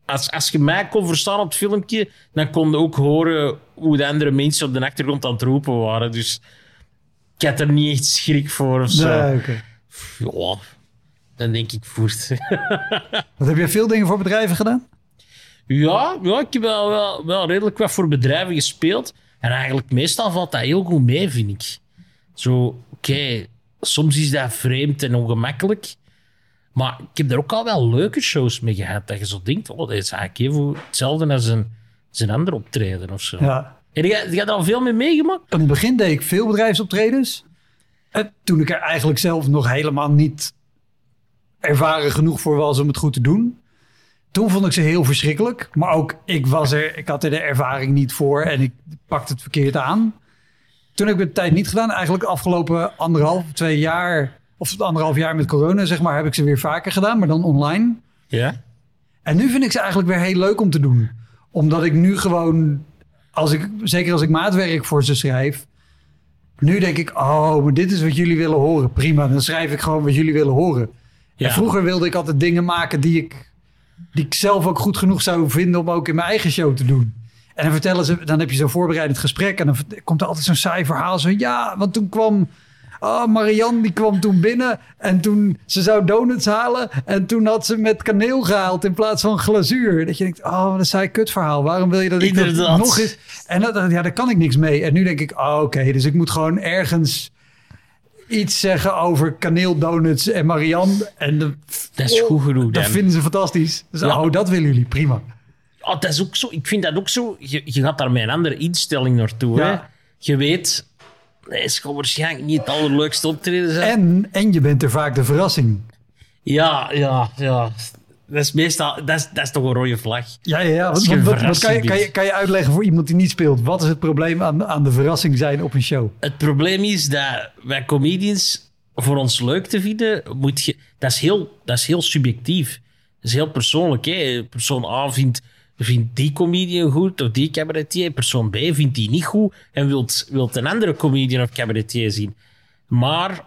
Als, als je mij kon verstaan op het filmpje, dan kon je ook horen hoe de andere mensen op de achtergrond aan het roepen waren. Dus ik had er niet echt schrik voor of zo. Nee. Ja, dan denk ik voert. (laughs) Wat heb jij veel dingen voor bedrijven gedaan? Ja, ja, ik heb wel, wel, wel redelijk wat voor bedrijven gespeeld. En eigenlijk meestal valt dat heel goed mee, vind ik. Zo, oké, soms is dat vreemd en ongemakkelijk. Maar ik heb er ook al wel leuke shows mee gehad. Dat je zo denkt, oh, dat is eigenlijk even hetzelfde als een, als een ander optreden of zo. Ja. Heb je, heb je er al veel mee meegemaakt? In het begin deed ik veel bedrijfsoptredens. En toen ik er eigenlijk zelf nog helemaal niet ervaren genoeg voor was om het goed te doen. Toen vond ik ze heel verschrikkelijk. Maar ook ik was er, ik had er de ervaring niet voor en ik pakte het verkeerd aan. Toen heb ik het tijd niet gedaan. Eigenlijk afgelopen anderhalf, twee jaar, of anderhalf jaar met corona, zeg maar, heb ik ze weer vaker gedaan, maar dan online. Ja? En nu vind ik ze eigenlijk weer heel leuk om te doen. Omdat ik nu gewoon, als ik, zeker als ik maatwerk voor ze schrijf, nu denk ik, oh, maar dit is wat jullie willen horen. Prima, dan schrijf ik gewoon wat jullie willen horen. Ja. En vroeger wilde ik altijd dingen maken die ik, die ik zelf ook goed genoeg zou vinden om ook in mijn eigen show te doen. En dan vertellen ze, dan heb je zo'n voorbereidend gesprek en dan komt er altijd zo'n saai verhaal. Zo, ja, want toen kwam Oh, Marianne die kwam toen binnen en toen ze zou donuts halen en toen had ze met kaneel gehaald in plaats van glazuur. Dat je denkt, oh, wat een saai kutverhaal. Waarom wil je dat ik dat nog eens... En dat, ja, daar kan ik niks mee. En nu denk ik, oh, oké, dus ik moet gewoon ergens iets zeggen over kaneeldonuts en Marianne. En de, Dat is goed genoeg, Dat Dan. vinden ze fantastisch. Dus, Ja. oh, dat willen jullie, prima. Oh, dat is ook zo. Ik vind dat ook zo. Je, je gaat daar met een andere instelling naartoe. Ja. Hè? Je weet, het gaat waarschijnlijk niet het allerleukste optreden zijn. En, en je bent er vaak de verrassing. Ja, ja, ja. Dat is meestal, dat is, dat is toch een rode vlag. Ja, ja, ja. Wat, kan, je, kan, je, kan je uitleggen voor iemand die niet speelt? Wat is het probleem aan, aan de verrassing zijn op een show? Het probleem is dat wij comedians voor ons leuk te vinden, moet je, dat, is heel, dat is heel subjectief. Dat is heel persoonlijk. Hè? Persoon A vindt, vindt die comedian goed of die cabaretier. Persoon B vindt die niet goed en wilt, wilt een andere comedian of cabaretier zien. Maar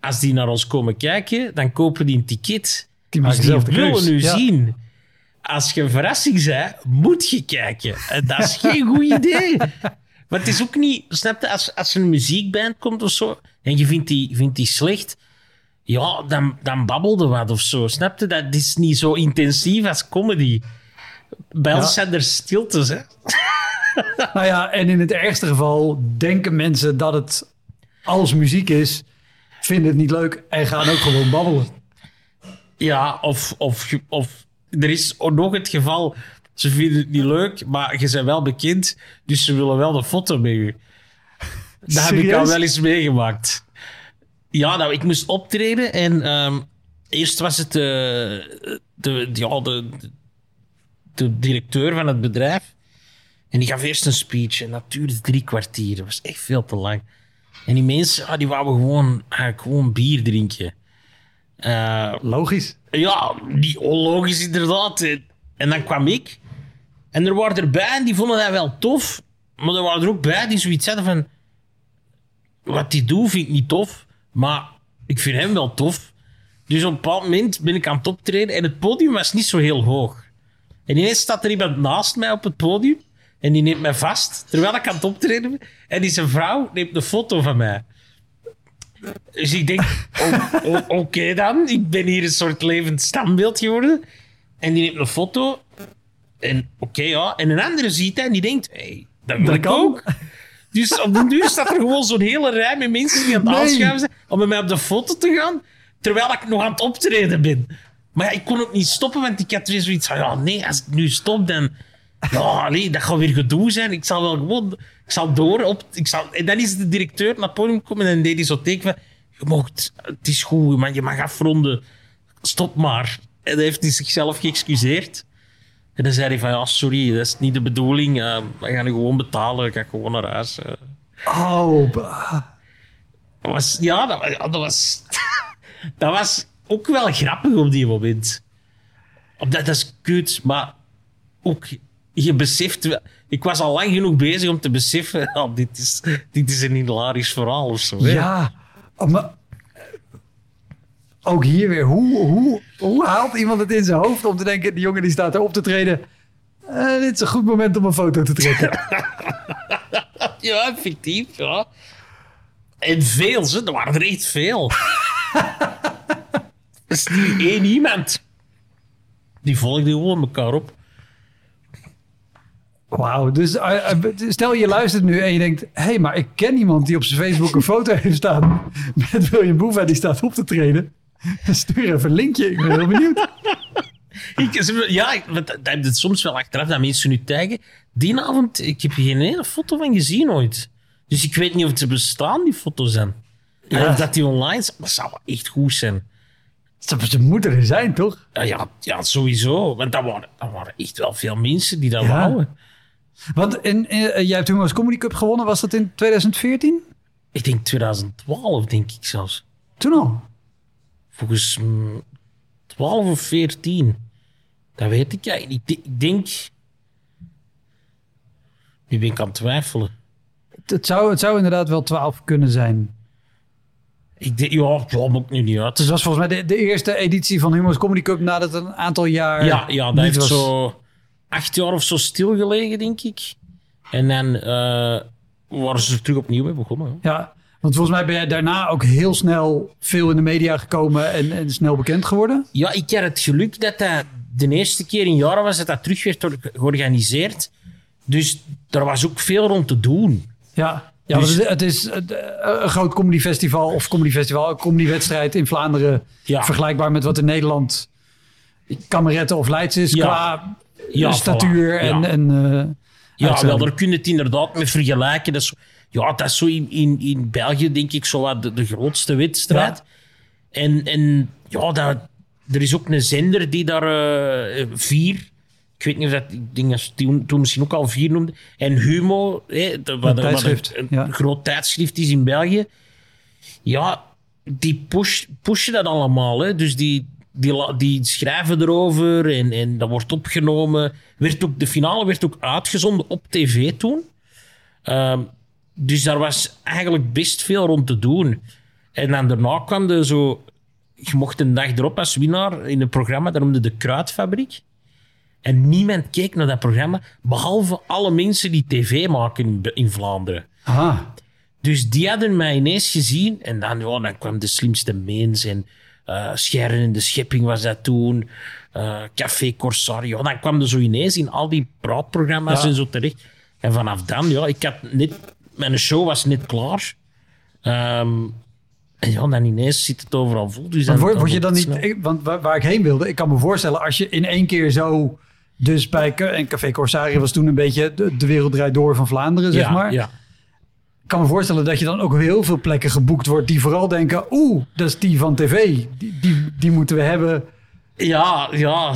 als die naar ons komen kijken, dan kopen die een ticket. Die maken die willen nu Ja. zien. Als je een verrassing bent, moet je kijken. En dat is geen goed idee. Maar het is ook niet... Snap je, als, als er een muziekband komt of zo... en je vindt die, vindt die slecht... ja, dan, dan babbelde wat of zo. Snap je? Dat is niet zo intensief als comedy. Bij ons zijn er stiltes, hè. Nou ja, en in het ergste geval denken mensen dat het als muziek is, vinden het niet leuk en gaan ook gewoon babbelen. Ja, of, of, of er is nog het geval... ze vinden het niet leuk, maar je bent wel bekend... dus ze willen wel een foto met je. Dat heb ik al wel eens meegemaakt. Ja, nou, ik moest optreden en ehm, eerst was het eh, de, ja, de, de, de directeur van het bedrijf. En die gaf eerst een speech en dat duurde drie kwartier. Dat was echt veel te lang. En die mensen, ah, die wouden gewoon, gewoon bier drinken. Eh, Logisch. ja, niet onlogisch inderdaad. En- dan kwam ik. En er waren erbij en die vonden dat wel tof. Maar er waren er ook bij die zoiets hadden van... Wat die doet vind ik niet tof. Maar ik vind hem wel tof. Dus op een bepaald moment ben ik aan het optreden. En het podium was niet zo heel hoog. En ineens staat er iemand naast mij op het podium. En die neemt mij vast. Terwijl ik aan het optreden ben. En die zijn vrouw neemt een foto van mij. Dus ik denk, o- o- oké dan, ik ben hier een soort levend standbeeld geworden. En die neemt een foto. En oké, ja. En een andere ziet dat en die denkt, hey, dat wil Dat ik kan. ook. Dus op den duur staat er gewoon zo'n hele rij met mensen die aan het Nee. aanschuiven zijn om met mij op de foto te gaan, terwijl ik nog aan het optreden ben. Maar ja, ik kon ook niet stoppen, want ik had weer zoiets van, ja, nee, als ik nu stop, dan... Ja, nee, dat gaat weer gedoe zijn. Ik zal wel gewoon... Ik zal door op... Ik zal, en dan is de directeur naar het podium gekomen en deed hij zo teken van... Je mocht... Het is goed, man. Je mag afronden. Stop maar. En dan heeft hij zichzelf geëxcuseerd. En dan zei hij van... Ja, sorry, dat is niet de bedoeling. Eh, we gaan je gewoon betalen. Ik ga gewoon naar huis. eh. Oh. Dat was, ja, dat, was... (laughs) dat was ook wel grappig op die moment. Op dat, dat is kut, maar ook... Je beseft... Ik was al lang genoeg bezig om te beseffen... Oh, (laughs) dit, is, dit is een hilarisch verhaal of zo. hè. ja. Maar, ook hier weer, hoe, hoe, hoe haalt iemand het in zijn hoofd om te denken, die jongen die staat er op te treden. eh, dit is een goed moment om een foto te trekken. (laughs) Ja, effectief, ja. En veel, ze. Er waren er echt veel. Dat (laughs) is niet één iemand. Die volgden gewoon elkaar op. Wauw, dus eh, eh, stel je luistert nu en je denkt... hé, hey, maar ik ken iemand die op zijn Facebook een foto heeft staan... (laughs) met William Boeva, die staat op te treden. (laughs) Stuur even een linkje, ik ben heel benieuwd. (laughs) Ik, ja, want dat dat heb je soms wel achteraf dat mensen nu taggen. Die avond, ik heb geen ene foto van gezien ooit. Dus ik weet niet of ze bestaan, die foto's zijn. En of dat die online zijn. Dat zou echt goed zijn. Ze, ze moeten er zijn, toch? Ja, ja, ja, sowieso. Want dat waren, dat waren echt wel veel mensen die dat Ja. wouden. Want in, in- jij hebt toen Comedy Cup gewonnen. Was dat in 2014? Ik denk 2012, denk ik zelfs. Toen al. Volgens mm, 12 of 14. Dat weet ik eigenlijk niet. Ik denk... Nu ben ik aan het twijfelen. Het, het zou, het zou inderdaad wel 12 kunnen zijn. Ik denk, ja, ja, maakt nu niet uit. Dus het was volgens mij de, de eerste editie van Humor's Comedy Cup nadat het een aantal jaar. Ja, ja dat niet heeft was. zo acht jaar of zo stilgelegen, denk ik. En dan eh, waren ze er terug opnieuw mee begonnen. hè. Ja, want volgens mij ben jij daarna ook heel snel veel in de media gekomen en, en snel bekend geworden. Ja, ik had het geluk dat dat de eerste keer in jaren was dat dat terug werd or- georganiseerd. Dus er was ook veel rond te doen. Ja, ja Dus- het is eh, een groot comedyfestival of comedyfestival, een comedywedstrijd in Vlaanderen. Ja. Vergelijkbaar met wat in Nederland kameretten of Leids is Ja. qua Ja, statuur voilà. en, Ja. en eh, Ja, wel, daar kun je het inderdaad mee vergelijken. Dat is, ja, dat is zo in, in, in België, denk ik, zo de, de grootste wedstrijd. En, en ja, dat, er is ook een zender die daar eh, vier... Ik weet niet of dat... Ik denk dat ze toen, toen misschien ook al vier noemde. En Humo, hè, de- wat, een, ja. groot tijdschrift is in België. Ja, die push, pushen dat allemaal. Hè. Dus die, die, schrijven erover en, en dat wordt opgenomen. Werd ook, de finale werd ook uitgezonden op tv toen. Ehm, dus daar was eigenlijk best veel rond te doen. En dan daarna kwam er zo... Je mocht een dag erop als winnaar in een programma, dat noemde de Kruidfabriek. En niemand keek naar dat programma, behalve alle mensen die tv maken in, in Vlaanderen. Ah, Dus die hadden mij ineens gezien. En dan, ja, dan kwam de slimste mens. En eh Scherren in de Schepping was dat toen. eh, Café Corsario. Dan kwam er zo ineens in al die praatprogramma's Ja. en zo terecht. En vanaf dan, ja, ik had net... Mijn show was net klaar. Ehm, en ja, dan ineens zit het overal vol. Dus word, word je dan niet, ik- want waar, waar ik heen wilde, ik kan me voorstellen als je in één keer zo, dus bij en Café Corsario was toen een beetje de, de wereld draait door van Vlaanderen, zeg ja, maar. Ja. Ik kan me voorstellen dat je dan ook op heel veel plekken geboekt wordt die vooral denken, oeh, dat is die van tv, die, die, die moeten we hebben. Ja, ja.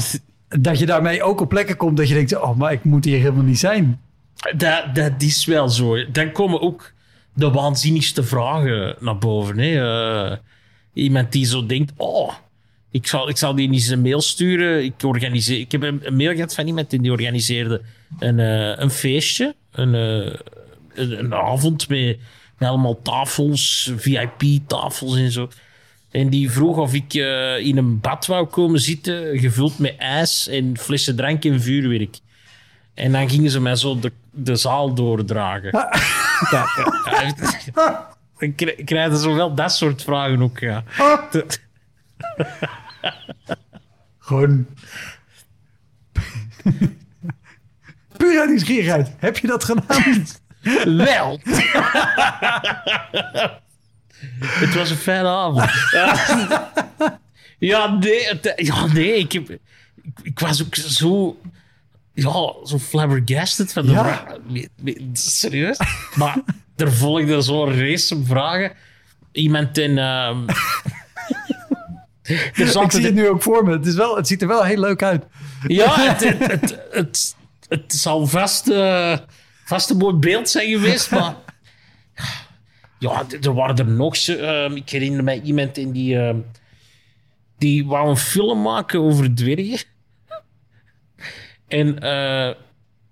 Dat je daarmee ook op plekken komt dat je denkt, oh, maar ik moet hier helemaal niet zijn. Dat, dat is wel zo. Dan komen ook de waanzinnigste vragen naar boven. Hè. Eh, iemand die zo denkt: Oh, ik zal, ik zal die eens een mail sturen. Ik, organiseer, ik heb een, mail gehad van iemand die organiseerde een, eh, een feestje. Een, eh, een, een avond met, met allemaal tafels, VIP-tafels en zo. En die vroeg of ik eh, in een bad wou komen zitten, gevuld met ijs en flessen drank en vuurwerk. En dan gingen ze mij zo de, de zaal doordragen. Ja, ja, ja. Dan kri- krijgen ze wel dat soort vragen ook, ja. De- Gewoon. (laughs) Puur uit nieuwsgierigheid. Heb je dat gedaan? (laughs) Wel. het was een fijne avond. ja, nee, het- ja, nee ik, heb, ik, ik was ook zo... Ja, zo flabbergasted van de Ja. vraag. Serieus? Maar er volgde zo'n race van vragen. Iemand in... ehm (laughs) ik zie het nu ook voor me. Het, is wel, het ziet er wel heel leuk uit. Ja, (laughs) het, het, het, het, het zal vast, eh, vast een mooi beeld zijn geweest, maar... (laughs) Ja, er waren er nog... ehm, ik herinner mij iemand in die... ehm, die wou een film maken over dwergen. En... eh,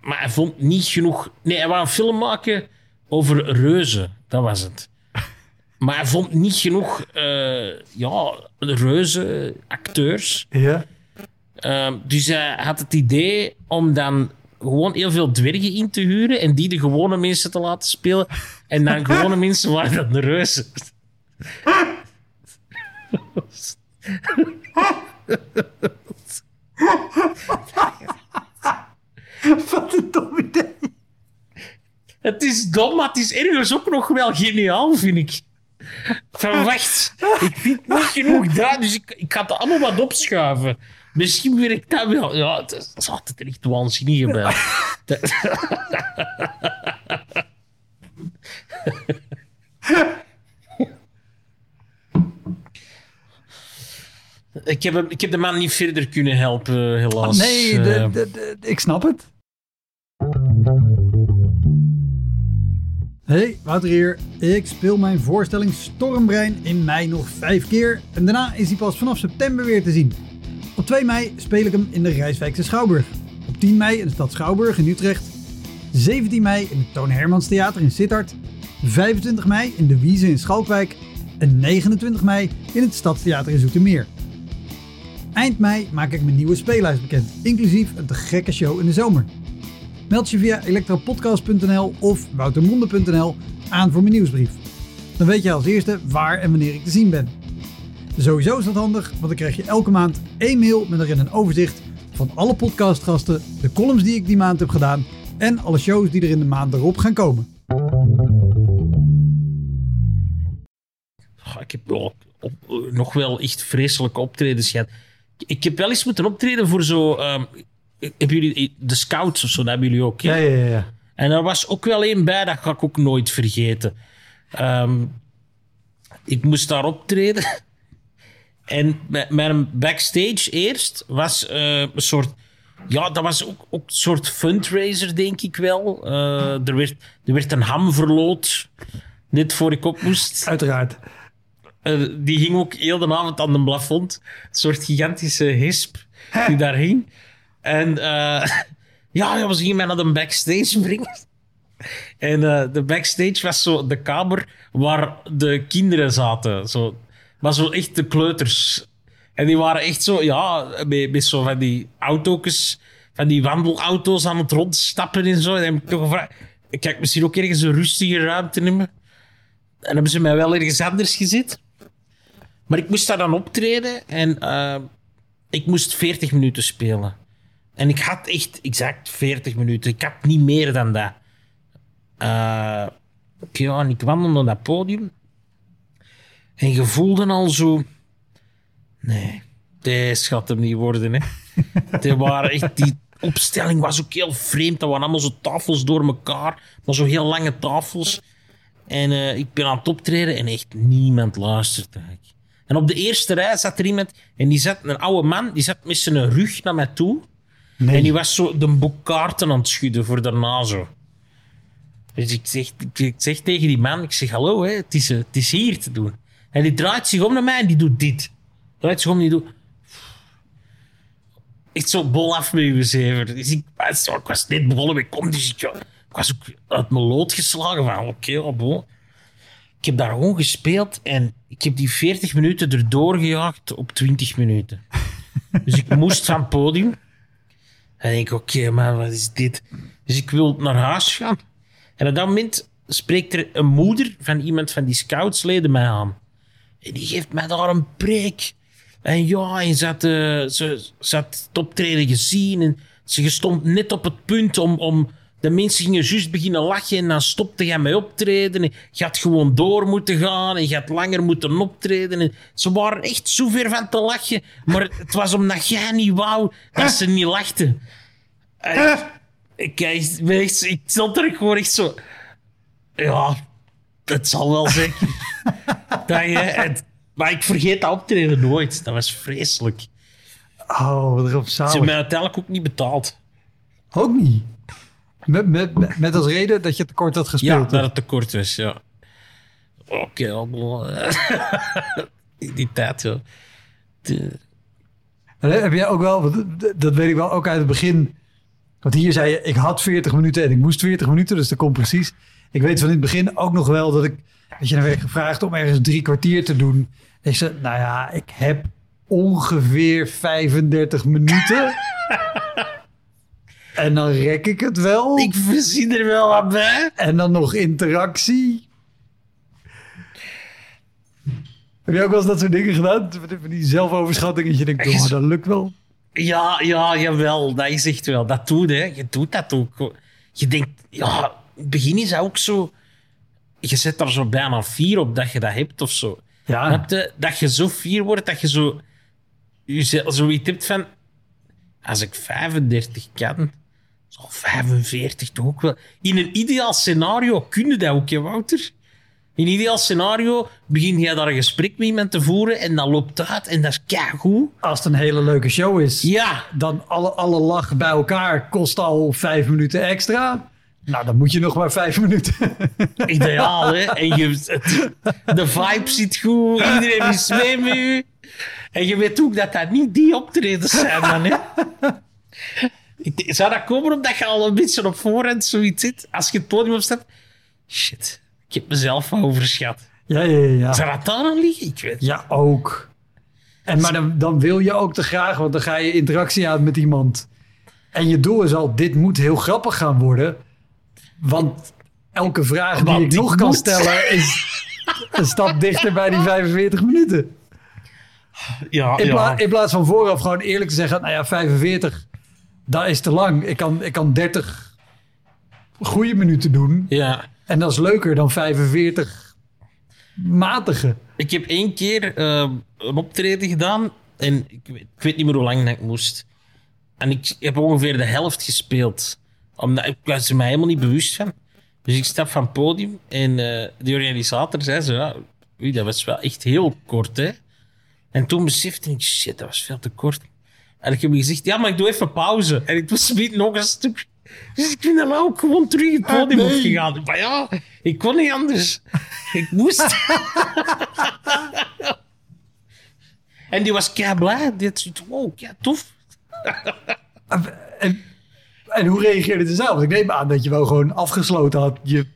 maar hij vond niet genoeg... Nee, hij wou een film maken over reuzen. Dat was het. Maar hij vond niet genoeg... eh, ja, reuzen, acteurs... Ja. Ehm, dus hij had het idee om dan gewoon heel veel dwergen in te huren en die de gewone mensen te laten spelen. En dan (laughs) gewone mensen waren dan de reuzen. Wat een dom idee. Het is dom, maar het is ergens ook nog wel geniaal, vind ik. Van wacht, (laughs) ik vind niet genoeg daar, dus ik, ik ga het allemaal wat opschuiven. Misschien werkt dat wel. Ja, het is, altijd echt waanzinnig bij. Dat- Ik heb, ik heb de man niet verder kunnen helpen, helaas. nee, Eh, de, de- de- ik snap het. Hey, Wouter hier. Ik speel mijn voorstelling Stormbrein in mei nog vijf keer. En daarna is hij pas vanaf september weer te zien. Op 2 mei speel ik hem in de Rijswijkse Schouwburg. Op 10 mei in de stad Schouwburg in Utrecht. 17 mei in het Toon Hermans Theater in Sittard. 25 mei in de Wiese in Schalkwijk. En 29 mei in het Stadstheater in Zoetermeer. Eind mei maak ik mijn nieuwe speellijst bekend, inclusief een te gekke show in de zomer. Meld je via elektropodcast.nl of woutermonde.nl aan voor mijn nieuwsbrief. Dan weet je als eerste waar en wanneer ik te zien ben. Sowieso is dat handig, want dan krijg je elke maand één mail met erin een overzicht van alle podcastgasten, de columns die ik die maand heb gedaan en alle shows die er in de maand erop gaan komen. oh, ik heb wel op- eh, nog wel echt vreselijke optredens gehad. Ik heb wel eens moeten optreden voor zo... ehm, hebben jullie de scouts of zo, dat hebben jullie ook. hè? ja, ja. En er was ook wel één bij, dat ga ik ook nooit vergeten. Ehm, ik moest daar optreden. En met, backstage eerst was eh, een soort... Ja, dat was ook, ook een soort fundraiser, denk ik wel. Eh, er, werd, er werd een ham verloot, net voor ik op moest. Uiteraard. Eh, die hing ook heel de avond aan de plafond. Een soort gigantische hisp die daar hing. En (laughs) ja, we gingen mij naar de backstage brengen. En de backstage was zo de kamer waar de kinderen zaten. Zo, maar zo echt de kleuters. En die waren echt zo, ja, met, zo van die auto's, van die wandelauto's aan het rondstappen en zo. En heb ik toch gevraagd, ik misschien ook ergens een rustige ruimte nemen? En hebben ze mij wel ergens anders gezet. Maar ik moest daar dan optreden en eh, ik moest 40 minuten spelen. En ik had echt exact 40 minuten. Ik had niet meer dan dat. En ik wandelde naar dat podium. En je voelde al zo... Nee, deze gaat hem niet worden, hè. Die waren echt... Die opstelling was ook heel vreemd. Dat waren allemaal zo tafels door elkaar. Maar zo heel lange tafels. En eh, ik ben aan het optreden en echt niemand luistert eigenlijk. En op de eerste rij zat er iemand... En die zat, een oude man, die zat met zijn rug naar mij toe. Nee. En die was zo de boek kaarten aan het schudden voor daarna zo. Dus ik zeg, ik, zeg tegen die man, ik zeg hallo, hè, het, is, het is hier te doen. En die draait zich om naar mij en die doet dit. Draait zich om en die doet... Echt zo bol af met uw zever. Dus ik, ik was net begonnen met kom, dus ik, was ook uit mijn lood geslagen van oké, bon. Ik heb daar gewoon gespeeld en ik heb die 40 minuten erdoor gejaagd op 20 minuten. (laughs) Dus ik moest van podium. En ik denk, oké, maar wat is dit? Dus ik wil naar huis gaan. En op dat moment spreekt er een moeder van iemand van die scoutsleden mij aan. En die geeft mij daar een preek. En ja, en ze had, eh, ze, ze had het optreden gezien. En ze stond net op het punt om... om de mensen gingen juist beginnen lachen en dan stopte jij met optreden. En je had gewoon door moeten gaan en je had langer moeten optreden. En ze waren echt zo ver van te lachen. Maar het was omdat jij niet wou dat ze niet lachten. En ik, ik, echt- ik stond er gewoon echt zo... Ja, het zal wel zeker. (laughs) dat je, het, maar ik vergeet dat optreden nooit. Dat was vreselijk. Oh, wat erop Ze hebben mij uiteindelijk ook niet betaald. Ook niet. Met, met, met, als reden dat je tekort had Ja, gespeeld. dat het tekort was, ja. Oké, allemaal. (laughs) In die tijd, ja. De- En Heb jij ook wel, dat weet ik wel ook uit het begin. Want hier zei je, ik had 40 minuten en ik moest 40 minuten, dus dat komt precies. Ik weet van in het begin ook nog wel dat ik, dat je dan werd gevraagd om ergens drie kwartier te doen. En ik zei, nou ja, ik heb ongeveer 35 minuten. (laughs) en dan rek ik het wel. Ik voorzie er wel wat bij. En dan nog interactie. Heb je ook wel eens dat soort dingen gedaan? Van die zelfoverschatting. Dat je denkt, oh, dat lukt wel. Ja, ja, jawel. Dat is echt wel. Dat doet, hè. Je doet dat ook. Je denkt, ja, het begin is dat ook zo... Je zet er zo bijna vier op dat je dat hebt of zo. Ja. Snap je? Dat je zo fier wordt dat je zo... Je zoiets hebt van... Als ik 35 kan, zal 45 toch ook wel... In een ideaal scenario kun je dat ook, hè, Wouter? In ideaal scenario begin jij daar een gesprek met iemand te voeren en dat loopt uit en dat is keigoed. Als het een hele leuke show is, Ja, dan alle, alle lach bij elkaar kost al vijf minuten extra. Nou, dan moet je nog maar vijf minuten. (laughs) ideaal, hè. En je, het- de vibe zit goed, iedereen is mee met u. En je weet ook dat dat niet die optredens zijn dan, hè. Zou dat komen omdat je al een beetje op voorhand zoiets zit? Als je het podium opstapt, shit, ik heb mezelf overschat. Ja, ja, ja. Zou dat aan liggen? Ik weet. Ja, ook. En, maar dan, dan wil je ook te graag, want dan ga je interactie aan met iemand. En je doel is al, dit moet heel grappig gaan worden. Want elke vraag die ik nog kan stellen is een stap dichter bij die 45 minuten. Ja, In, ja. pla- in plaats van vooraf gewoon eerlijk te zeggen, nou ja, 45, dat is te lang. Ik kan, ik kan 30 goede minuten doen. ja. En dat is leuker dan 45 matige. Ik heb één keer eh, een optreden gedaan en ik weet, ik weet niet meer hoe lang dat ik moest. En ik heb ongeveer de helft gespeeld. Omdat ik was er mij helemaal niet bewust van. Dus ik stap van het podium en eh de organisator zei zo, ja, oei, dat was wel echt heel kort, hè. En toen besefte ik, shit, dat was veel te kort. En ik heb gezegd, ja, maar ik doe even pauze. En ik was niet nog een stuk. Dus ik ben dan ook gewoon terug het podium Ah, nee. opgegaan. Maar ja, ik kon niet anders. Ik moest. (laughs) en die was kei blij. Die had zoiets, wow, kei tof. En, en hoe reageerde ze zelf? Ik neem aan dat je wel gewoon afgesloten had. Je,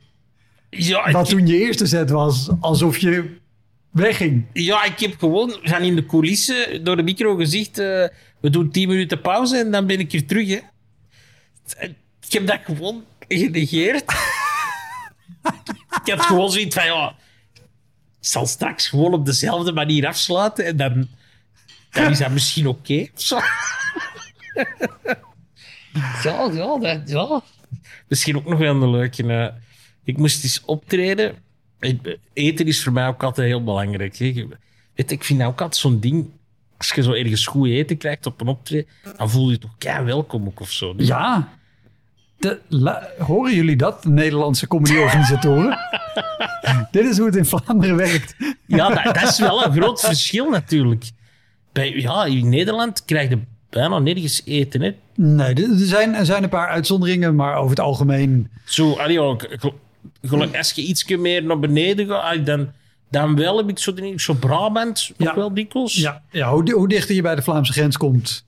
Ja, wat toen je eerste set was, alsof je wegging. ja, ik heb gewoon van in de coulissen door de micro gezegd, eh, we doen 10 minuten pauze en dan ben ik hier terug. Hè. Ik heb dat gewoon genegeerd. ik had gewoon zoiets van, ja, ik zal straks gewoon op dezelfde manier afsluiten en dan, dan is dat misschien oké. Ja, ja, dat, ja. Misschien ook nog wel een leuke. eh, ik moest eens optreden. Ik- Eten is voor mij ook altijd heel belangrijk. Hè. Weet, je, ik vind dat ook altijd zo'n ding. Als je zo ergens goed eten krijgt op een optreden, dan voel je je toch kei welkom ook of zo. Dus Ja. De, la- horen jullie dat, de Nederlandse comedyorganisatoren? (laughs) Dit is hoe het in Vlaanderen werkt. Ja, dat, dat is wel een groot verschil natuurlijk. Bij, ja, in Nederland krijg je bijna nergens eten. Hè. Nee, er zijn, er zijn een paar uitzonderingen, maar over het algemeen... Zo, allee, als je iets meer naar beneden gaat, dan, dan wel heb ik zo, denk ik, zo Brabant ook Ja. wel dikwijls. Ja, ja hoe, di- hoe dichter je bij de Vlaamse grens komt,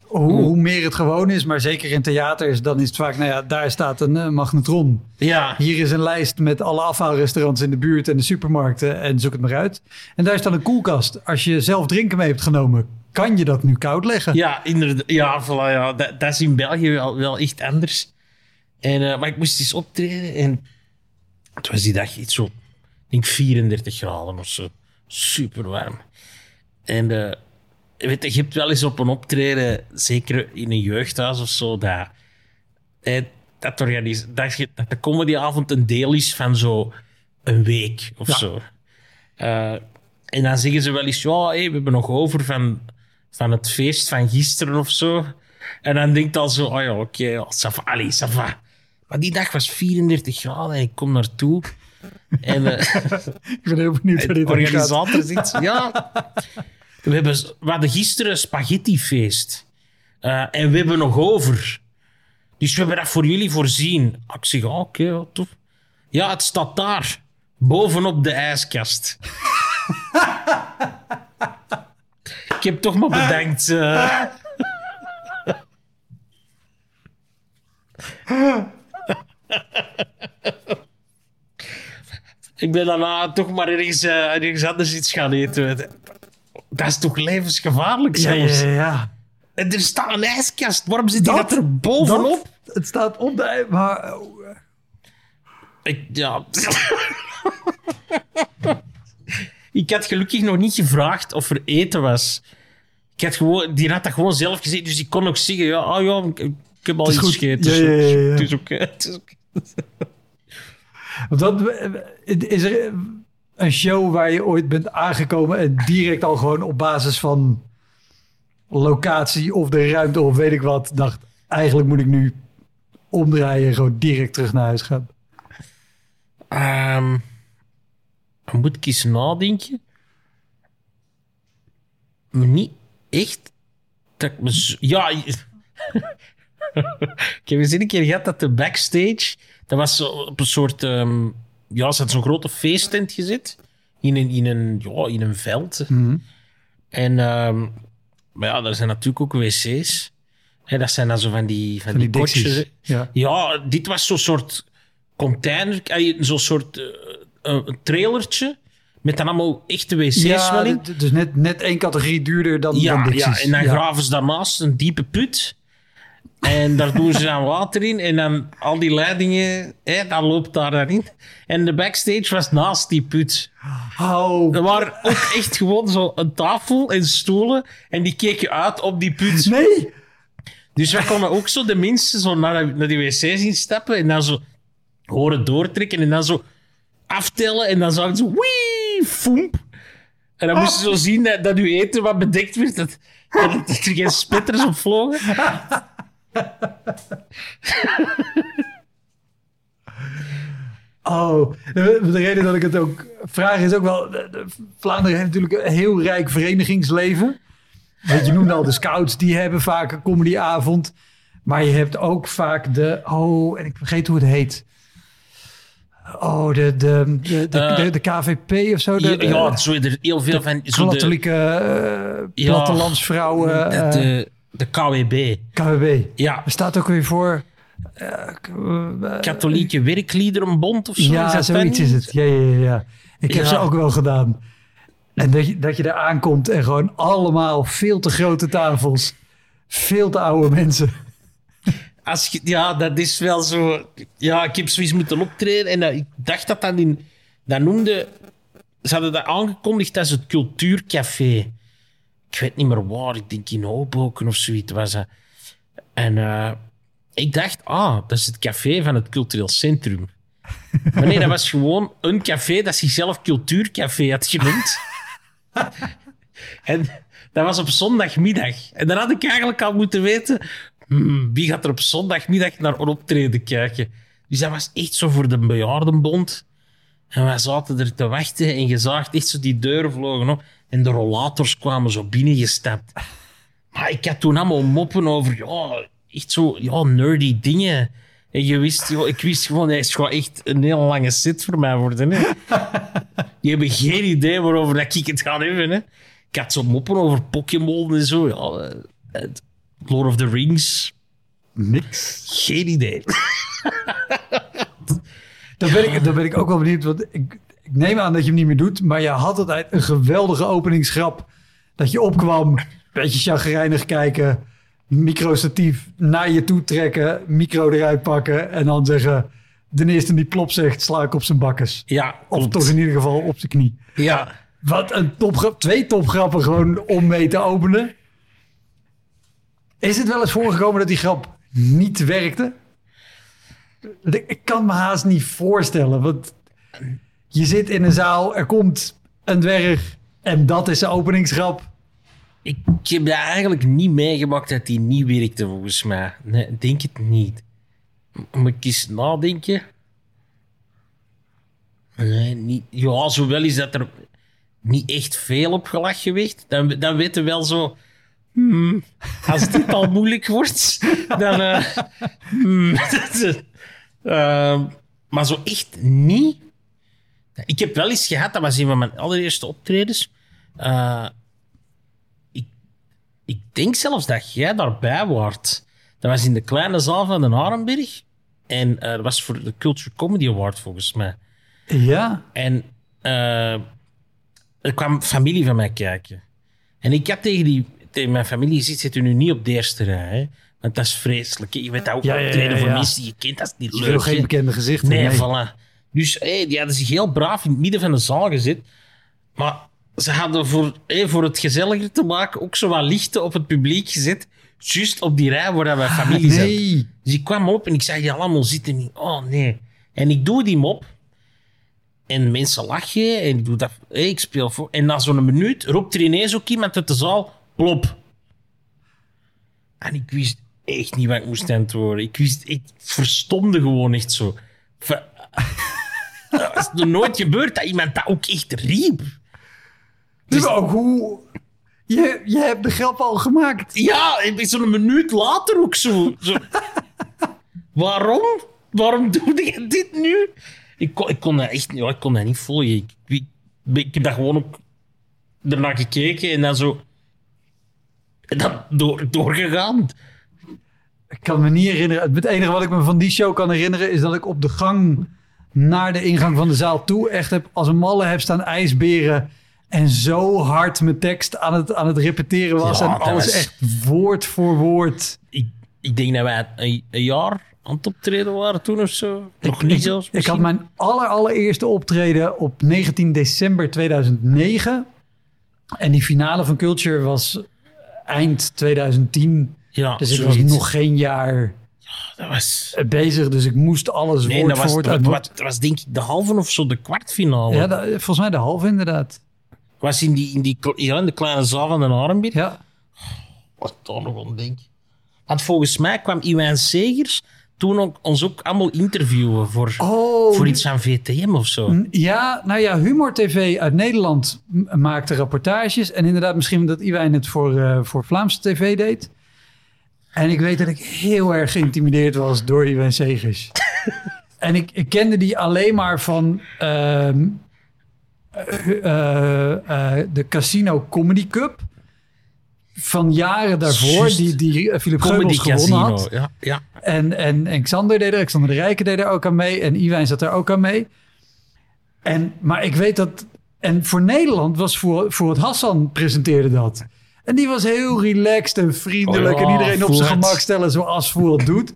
hoe, hoe meer het gewoon is. Maar zeker in theaters, dan is het vaak, nou ja, daar staat een eh, magnetron. ja. Hier is een lijst met alle afhaalrestaurants in de buurt en de supermarkten en zoek het maar uit. En daar staat een koelkast. Als je zelf drinken mee hebt genomen, kan je dat nu koud leggen. Ja, inderdaad. Ja, voilà, ja. Dat, dat is in België wel, wel echt anders. En, eh, maar ik moest eens optreden en het was die dag iets zo, denk 34 graden of zo. Super warm. En eh, weet je, hebt wel eens op een optreden, zeker in een jeugdhuis of zo, dat, dat, organis- dat, je- dat de comedyavond een deel is van zo een week of Ja. zo. Eh, en dan zeggen ze wel eens, ja, hey, we hebben nog over van, van het feest van gisteren of zo. En dan denkt al zo, oh ja, oké, ja, ça va, allez, ça va. Maar die dag was 34 graden en ik kom naartoe. En eh, (laughs) Ik ben heel benieuwd waar dit organisator zegt, ja, we, hebben, we hadden gisteren een spaghettifeest. Eh, en we hebben nog over. Dus we hebben dat voor jullie voorzien. Ik zeg, ah, oké, tof. Ja, het staat daar. Bovenop de ijskast. (laughs) ik heb toch maar bedankt. eh. ik ben daarna toch maar ergens, eh, ergens anders iets gaan eten. Dat is toch levensgevaarlijk Ja, zelfs. ja, ja. En er staat een ijskast. Waarom zit die dat, Dat- er bovenop? Dat- het staat op de... Maar, Ik, ja. Ik had gelukkig nog niet gevraagd of er eten was. Ik had gewoon, die had dat gewoon zelf gezien, dus ik kon ook zeggen: ja, ah, ja ik, ik heb al iets gegeten. Ja, ja, ja, ja. Het is oké. is dat, er een show waar je ooit bent aangekomen en direct al gewoon op basis van locatie of de ruimte of weet ik wat dacht, eigenlijk moet ik nu omdraaien en gewoon direct terug naar huis gaan. Ehm, moet ik eens nadenken. Maar niet echt dat ik me zo- Ja, (laughs) ik heb eens een keer gehad dat de backstage... Dat was op een soort... ehm, ja, ze had zo'n grote feesttent gezet. In een, in een, ja, in een veld. En... ehm, maar ja, daar zijn natuurlijk ook wc's. En dat zijn dan zo van die, van Van die die. Ja. Ja, dit was zo'n soort container, eh, zo'n soort eh, een trailertje. Met dan allemaal echte wc's Ja, dus net, net één categorie duurder dan, dan Ja, ja, Dixies. en dan Ja. graven ze daarnaast een diepe put. En daar doen ze dan water in. En dan al die leidingen, hè, dat loopt daar dan in. En de backstage was naast die put. Oh, Er waren ook echt gewoon zo een tafel en stoelen. En die keken uit op die put. nee! Dus wij konden ook zo de mensen zo naar, naar die wc zien stappen en dan zo horen doortrekken en dan zo aftellen en dan zou het zo wee, foemp. En dan moesten ze zo zien dat, dat uw eten wat bedekt werd, dat, dat, dat er geen spitters op vlogen. (laughs) Oh, de, de reden dat ik het ook vraag is ook wel... de- de- Vlaanderen heeft natuurlijk een heel rijk verenigingsleven. Want je noemde al de scouts, die hebben vaak een comedyavond. Maar je hebt ook vaak de... Oh, en ik vergeet hoe het heet. Oh, de, de, de, de, Eh, de, de KVP of zo. De, Ja, zo er heel veel van... Zo katholieke eh, plattelandsvrouwen. de, eh, de, de KWB. KWB. Ja, Er staat ook weer voor... eh, Katholieke Werkliederenbond of zo. is ja, dat zoiets is het. Ja, ja, ja. ja. Ik heb Ja. ze ook wel gedaan. En dat je, dat je daar aankomt en gewoon allemaal veel te grote tafels. Veel te oude mensen. Als ja, dat is wel zo. Ja, ik heb zoiets moeten optreden. En dat, ik dacht dat dat in. Dat noemde. Ze hadden dat aangekondigd als het Cultuurcafé. Ik weet niet meer waar. Ik denk in Hoboken of zoiets was dat. En eh, ik dacht, ah, dat is het café van het cultureel centrum. Maar nee, dat was gewoon een café dat zichzelf Cultuurcafé had genoemd. (laughs) En dat was op zondagmiddag. En dan had ik eigenlijk al moeten weten... wie gaat er op zondagmiddag naar een optreden kijken? Dus dat was echt zo voor de bejaardenbond. En wij zaten er te wachten en je zag echt zo die deuren vlogen op. En de rollators kwamen zo binnengestapt. Maar ik had toen allemaal moppen over... Ja, echt zo ja, nerdy dingen. En je wist, joh, ik wist gewoon, dat is gewoon echt een hele lange set voor mij worden. Hè. (laughs) Die hebben geen idee waarover dat ik het ga hebben. Hè. Ik had zo moppen over Pokémon en zo. Ja, eh, Lord of the Rings. Niks. Geen idee. (laughs) Dan ben, ik, dan ben ik ook wel benieuwd. Want ik, ik neem aan dat je hem niet meer doet. Maar je had altijd een geweldige openingsgrap. Dat je opkwam, beetje chagrijnig kijken. Microstatief naar je toe trekken. Micro eruit pakken. En dan zeggen... De eerste die plop zegt, sla ik op zijn bakkes. Ja, Of klopt. toch in ieder geval op zijn knie. Ja, Wat een topgrap. Twee topgrappen gewoon om mee te openen. Is het wel eens voorgekomen dat die grap niet werkte? Ik kan me haast niet voorstellen. Want je zit in een zaal, er komt een dwerg en dat is de openingsgrap. ik heb dat eigenlijk niet meegemaakt dat die niet werkte, volgens mij. Nee, denk het niet. Moet ik eens nadenken? Nee, niet. Ja, zowel is dat er niet echt veel op gelachen werd. Dan, dan weten we wel zo... hmm, als dit al moeilijk wordt, dan... eh, hmm, dat is, (laughs) eh, maar zo echt niet... Ik heb wel eens gehad, dat was een van mijn allereerste optredens. Eh, ik, ik denk zelfs dat jij daarbij waart. Dat was in de kleine zaal van de Arenberg. En eh, dat was voor de Culture Comedy Award, volgens mij. Ja, En er kwam familie van mij kijken. En ik had tegen, die, tegen mijn familie zit u nu niet op de eerste rij. Hè? Want dat is vreselijk. Je weet ook Ja, voor mensen die je kent. Dat is niet je leuk. wil geen bekende gezichten. Nee, nee. voilà. Dus hey, die hadden zich heel braaf in het midden van de zaal gezet. Maar ze hadden voor, hey, voor het gezelliger te maken ook zo wat lichten op het publiek gezet. Juist op die rij waar wij familie zijn. Nee. Dus ik kwam op en ik zag die allemaal zitten. En ik, oh nee. En ik doe die mop. En mensen lachen. En ik doe dat. hey, ik speel voor. En na zo'n minuut roept er ineens ook iemand uit de zaal. Plop. En ik wist echt niet wat ik moest antwoorden. Ik wist, ik verstomde gewoon echt zo. Het (laughs) is nog nooit gebeurd dat iemand dat ook echt riep. Dus ook hoe... Je, je hebt de grap al gemaakt. Ja, zo'n minuut later ook zo. zo. (laughs) Waarom? Waarom doe je dit nu? Ik kon, ik kon dat echt ja, ik kon dat niet volgen. Ik, ik, ik heb dat gewoon ook ernaar gekeken en dan zo... Dan door, doorgegaan. Ik kan me niet herinneren. Het enige wat ik me van die show kan herinneren... is dat ik op de gang naar de ingang van de zaal toe... echt heb, als een malle heb staan ijsberen... en zo hard mijn tekst aan het, aan het repeteren was... Ja, en dat alles was- echt woord voor woord. Ik, ik denk dat wij een, een jaar aan het optreden waren toen of zo. Nog niet zelfs Ik had mijn aller, allereerste optreden op 19 december 2009. En die finale van Culture was eind 2010. Ja, Dus ik was nog geen jaar Dat was... bezig. Dus ik moest alles Nee, woord dat voor was, woord dat, uit was, dat was denk ik de halve of zo, de kwartfinale. Ja, dat- volgens mij de halve inderdaad. was in, die, in, die, ja, in de kleine zaal van de Arenberg. Ja, Wat daar nog aan denk. Want volgens mij kwam Iwijn Segers toen ook, ons ook allemaal interviewen voor, Oh, voor iets aan VTM of zo. ja, nou ja, Humor TV uit Nederland maakte rapportages. En inderdaad, misschien dat Iwijn het voor, eh, voor Vlaamse TV deed. En ik weet dat ik heel erg geïntimideerd was door Iwijn Segers. (laughs) en ik, ik kende die alleen maar van ehm, eh, eh, eh, de Casino Comedy Cup. Van jaren daarvoor, die, die eh, Philip Geubels gewonnen had. Ja, ja. En, en, en Xander deed er, Xander de Rijken deed er ook aan mee. En Iwijn zat er ook aan mee. En, maar ik weet dat... En voor Nederland was voor, voor het Hassan presenteerde dat. En die was heel relaxed en vriendelijk. Oh en iedereen op zijn gemak stellen zoals Voer het doet.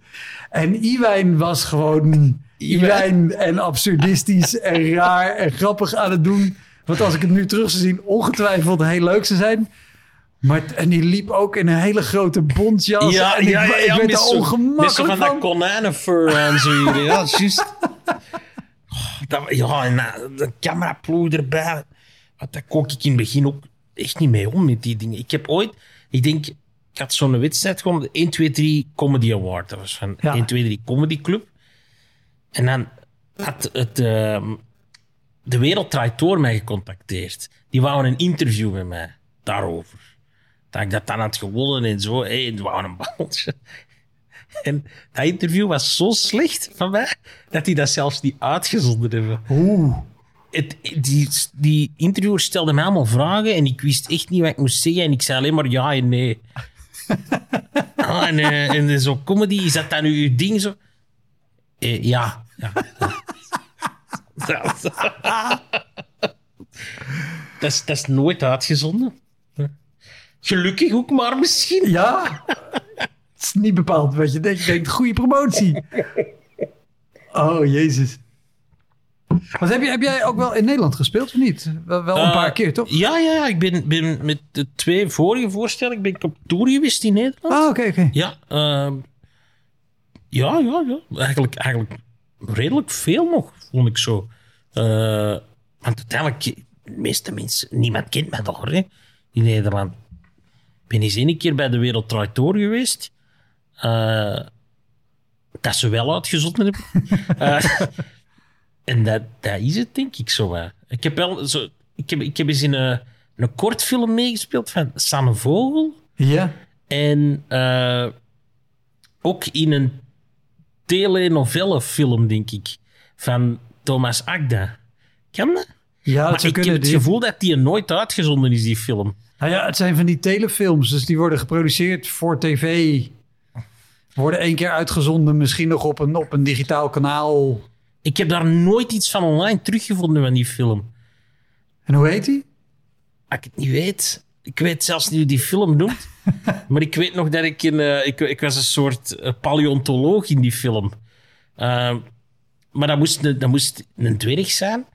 En Iwijn was gewoon Iwijn en absurdistisch en raar en grappig aan het doen. Wat als ik het nu terug zou zien, ongetwijfeld heel leuk zou zijn. Maar, en die liep ook in een hele grote bontjas. Ja, en ik, ja, ja, ik werd zo- ongemakkelijk zo van dat van. konijnenfur en zo. Ja, juist. Oh, (laughs) dat, ja, en uh, de cameraploeg erbij. Daar kon ik in het begin ook echt niet mee om met die dingen. Ik heb ooit, ik denk, ik had zo'n wedstrijd gewoon, de 1, 2, 3 Comedy Award. Dat was van Ja. 1, 2, 3 Comedy Club. En dan had het, ehm, de Wereld Draait Door mij gecontacteerd. Die wouden een interview met mij daarover. Dat ik dat dan had gewonnen en zo. En die wouden een babbeltje. En dat interview was zo slecht van mij, dat die dat zelfs niet uitgezonden hebben. Oeh. Het, die, die interviewer stelde mij allemaal vragen en ik wist echt niet wat ik moest zeggen. En ik zei alleen maar ja en nee. (laughs) ah, en, eh, en zo comedy, is dat dan nu uw ding? Zo? Eh, ja. ja. Ja. (laughs) dat, is, dat is nooit uitgezonden. Gelukkig ook maar misschien. Ja, het is niet bepaald wat je denkt. Je denkt, goede promotie. Oh, jezus. Wat heb, je, heb jij ook wel in Nederland gespeeld of niet? Wel, wel een Eh, paar keer, toch? Ja, ja, ja. Ik ben, ben met de twee vorige voorstellingen ben ik op tour geweest in Nederland. Ah, oké, oké. Ja, ehm, ja, ja, ja. Eigenlijk, eigenlijk redelijk veel nog, vond ik zo. Eh, want uiteindelijk, de meeste mensen, niemand kent mij toch, hè, in Nederland. Ik ben eens één keer bij de Wereld Draait Door geweest. Eh, dat ze wel uitgezonden hebben. (laughs) Eh, en dat, dat is het, denk ik zo. Ik heb wel zo... Ik heb, ik heb eens in een, een kortfilm meegespeeld van Sanne Vogel. Ja. En eh, ook in een telenovelle-film, denk ik, van Thomas Agda. Kan dat? Ja, dat Maar ik heb het Die- gevoel dat die nooit uitgezonden is, die film. Nou ja, het zijn van die telefilms, dus die worden geproduceerd voor tv. Worden één keer uitgezonden, misschien nog op een, op een digitaal kanaal. Ik heb daar nooit iets van online teruggevonden van die film. En hoe heet die? Als ik het niet weet... Ik weet zelfs niet hoe die film noemt. (laughs) maar ik weet nog dat ik in... eh, ik, ik was een soort eh, paleontoloog in die film. Eh, maar dat moest, een- dat moest een dwerg zijn.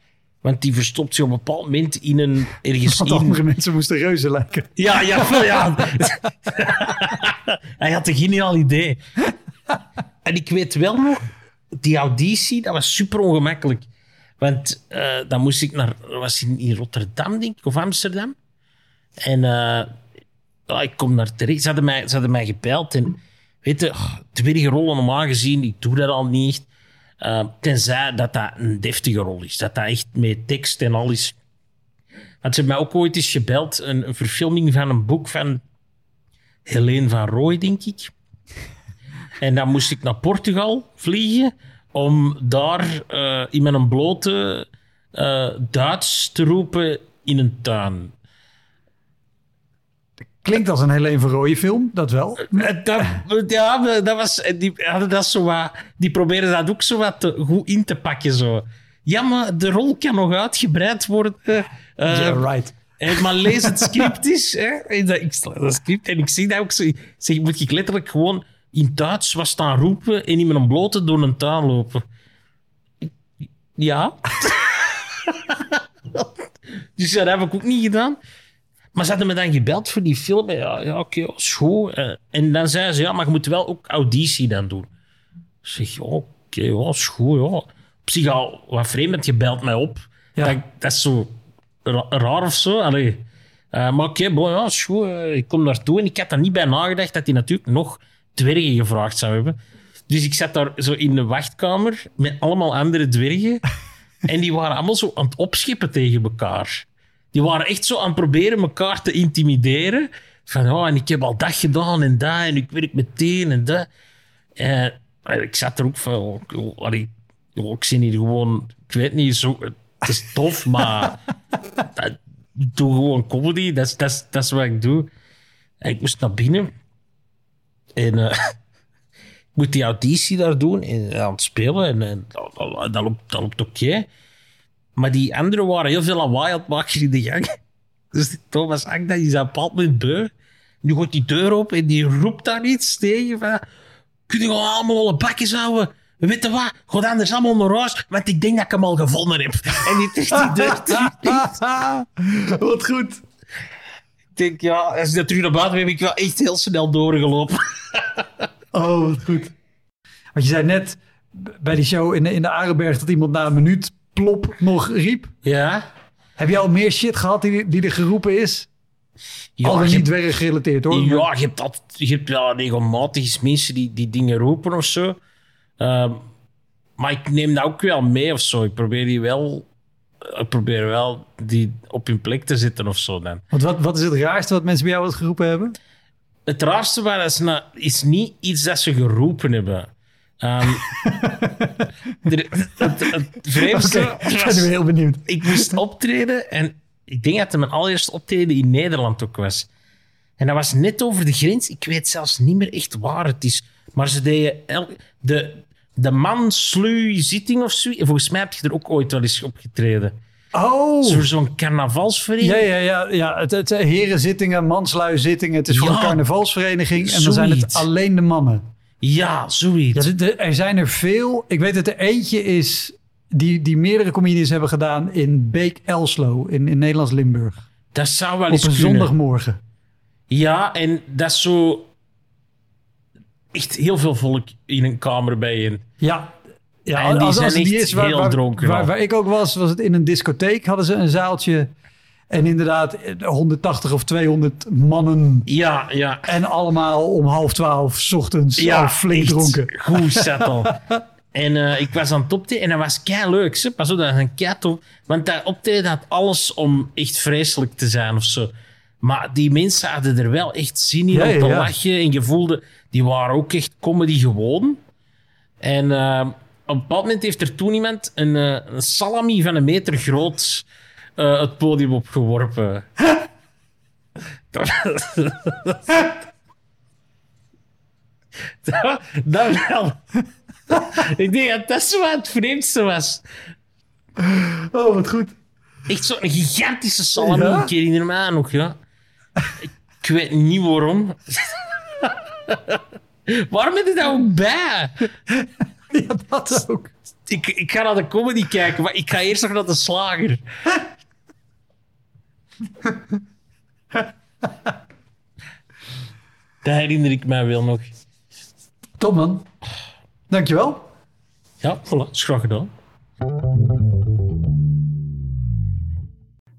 Want die verstopt zich op een bepaald moment in een... Ergens Want in, andere mensen moesten reuzen lijken. Ja, ja, wel, ja. (laughs) Hij had een geniaal idee. En ik weet wel nog, die auditie, dat was super ongemakkelijk. Want eh, dan moest ik naar, dat was in, in Rotterdam, denk ik, of Amsterdam. En eh, ja, ik kom daar terecht. Ze hadden mij, ze hadden mij gepeild. En weet je, oh, dwergenrollen normaal gezien, ik doe dat al niet echt. Uh, tenzij dat dat een deftige rol is. Dat dat echt met tekst en al is. Want ze hebben mij ook ooit eens gebeld. Een, verfilming van een boek van Helene van Rooij, denk ik. En dan moest ik naar Portugal vliegen om daar uh, in mijn blote uh, Duits te roepen in een tuin. Klinkt als een Helene van Rooij film, dat wel. Dat, ja, dat was, die, dat zo wat, die probeerden dat ook zo wat te, goed in te pakken. Zo. Ja, maar de rol kan nog uitgebreid worden. Uh, yeah, right. maar lees het script eens. Hè. Ik, dat script en ik zie dat ook zo. Zeg, moet ik letterlijk gewoon in Duits was staan roepen en in mijn blote door een tuin lopen. Ja. (laughs) dus dat heb ik ook niet gedaan. Maar ze hadden me dan gebeld voor die film. Ja, ja oké, okay, is goed. Eh, en dan zei ze, ja, maar je moet wel ook auditie dan doen. Ik zeg, oké, okay, ja, is goed, ja. Op zich al wat vreemd, want je belt mij op. Ja. Dat, dat is zo raar of zo. Allee. Uh, maar oké, okay, ja, is goed. Uh, ik kom naartoe en ik had er niet bij nagedacht dat hij natuurlijk nog dwergen gevraagd zou hebben. Dus ik zat daar zo in de wachtkamer met allemaal andere dwergen. (laughs) en die waren allemaal zo aan het opschippen tegen elkaar. Die waren echt zo aan het proberen elkaar te intimideren. Van, oh, en ik heb al dat gedaan en dat, en ik werk meteen en dat. En ik zat er ook van, oh, oh, ik zie hier gewoon, ik weet niet, zo, het is tof, maar (laughs) ik doe gewoon comedy, dat is, dat, is, dat is wat ik doe. En ik moest naar binnen. En uh, (laughs) ik moet die auditie daar doen en aan het spelen. En, en dat, loopt, dat loopt oké. Maar die anderen waren heel veel lawaai aan het maken in de gang. (laughs) Dus Thomas Agda is aan moment beu. Nu gaat die deur open en die roept daar iets tegen. Van, Kun je gewoon allemaal alle bakjes houden? Weet je wat? Ga anders allemaal naar huis, want ik denk dat ik hem al gevonden heb. (laughs) En die trekt die deur (laughs) Wat goed. Ik denk, ja, als ik dat terug naar buiten heb, ik wel echt heel snel doorgelopen. oh, wat goed. Want je zei net bij die show in de, in de Arenberg dat iemand na een minuut plop nog riep. Ja. Heb je al meer shit gehad die, die er geroepen is? Ja, al niet dwerg gerelateerd hoor. Ja, je hebt, dat, je hebt ja, regelmatig mensen die, die dingen roepen of zo. Uh, maar ik neem dat ook wel mee of zo. Ik probeer die wel, ik probeer wel die op hun plek te zetten of zo dan. Want wat, wat is het raarste wat mensen bij jou wat geroepen hebben? Het raarste was, is, is niet iets dat ze geroepen hebben. Um, het, (laughs) het, het vreemdste okay, ik ben heel benieuwd. Ik moest optreden en ik denk dat het mijn allereerste optreden in Nederland ook was. En dat was net over de grens. Ik weet zelfs niet meer echt waar het is. Maar ze deden... El, de, de man zitting of zo. Volgens mij heb je er ook ooit wel eens opgetreden. Oh. Zo'n carnavalsvereniging. Ja, ja, ja. ja. Het, het, herenzittingen, manslui zittingen. Het is voor een carnavalsvereniging. En dan zijn het alleen de mannen. Ja, zoiets. Ja, er zijn er veel. Ik weet dat er eentje is die, die meerdere comedies hebben gedaan in Beek Elslo in, in Nederlands Limburg. Dat zou wel eens Op een zondagmorgen. Ja, en dat is zo echt heel veel volk in een kamer bijeen. Ja, ja en die als, zijn echt is, waar, heel dronken. Waar, waar, ik ook was, was het in een discotheek. Hadden ze een zaaltje. En inderdaad, 180 of 200 mannen. Ja, ja. En allemaal om half twaalf s ochtends ja, al flink dronken. Goed settle. (laughs) en uh, ik was aan het optreden en dat was kei leuk. Pas op, dat een kei tof. Want dat optreden had alles om echt vreselijk te zijn of zo. Maar die mensen hadden er wel echt zin in om te lachen. En je voelde, die waren ook echt comedy gewoon. En uh, op een bepaald moment heeft er toen iemand een, een salami van een meter groot uh, het podium opgeworpen. dat, dat, wel. Ik denk dat dat zo het vreemdste was. Oh, wat goed. Echt zo'n gigantische salami. Ja? Ik herinner me aan nog, ja. Ik weet niet waarom. waarom heb je dat ook bij? Ja, dat ook. Ik, ik ga naar de comedy kijken, maar ik ga eerst nog naar de slager. (laughs) Dat herinner ik mij wel nog. Top man. Dankjewel. Ja, voilà. Is graag gedaan.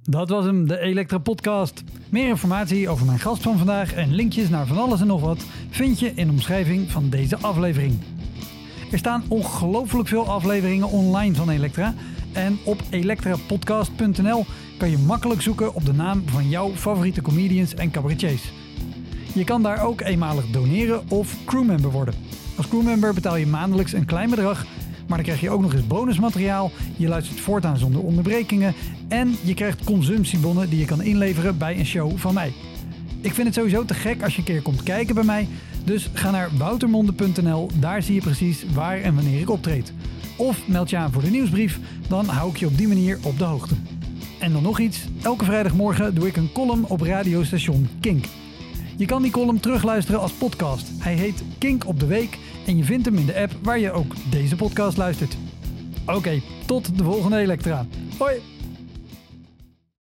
Dat was hem, de Elektra Podcast. Meer informatie over mijn gast van vandaag en linkjes naar van alles en nog wat vind je in de omschrijving van deze aflevering. Er staan ongelooflijk veel afleveringen online van Elektra. En op elektrapodcast.nl kan je makkelijk zoeken op de naam van jouw favoriete comedians en cabaretiers. Je kan daar ook eenmalig doneren of crewmember worden. Als crewmember betaal je maandelijks een klein bedrag, maar dan krijg je ook nog eens bonusmateriaal. Je luistert voortaan zonder onderbrekingen en je krijgt consumptiebonnen die je kan inleveren bij een show van mij. Ik vind het sowieso te gek als je een keer komt kijken bij mij. Dus ga naar woutermonde.nl, daar zie je precies waar en wanneer ik optreed. Of meld je aan voor de nieuwsbrief, dan hou ik je op die manier op de hoogte. En dan nog iets, elke vrijdagmorgen doe ik een column op radiostation Kink. Je kan die column terugluisteren als podcast. Hij heet Kink op de Week en je vindt hem in de app waar je ook deze podcast luistert. Oké, tot de volgende Elektra. Hoi!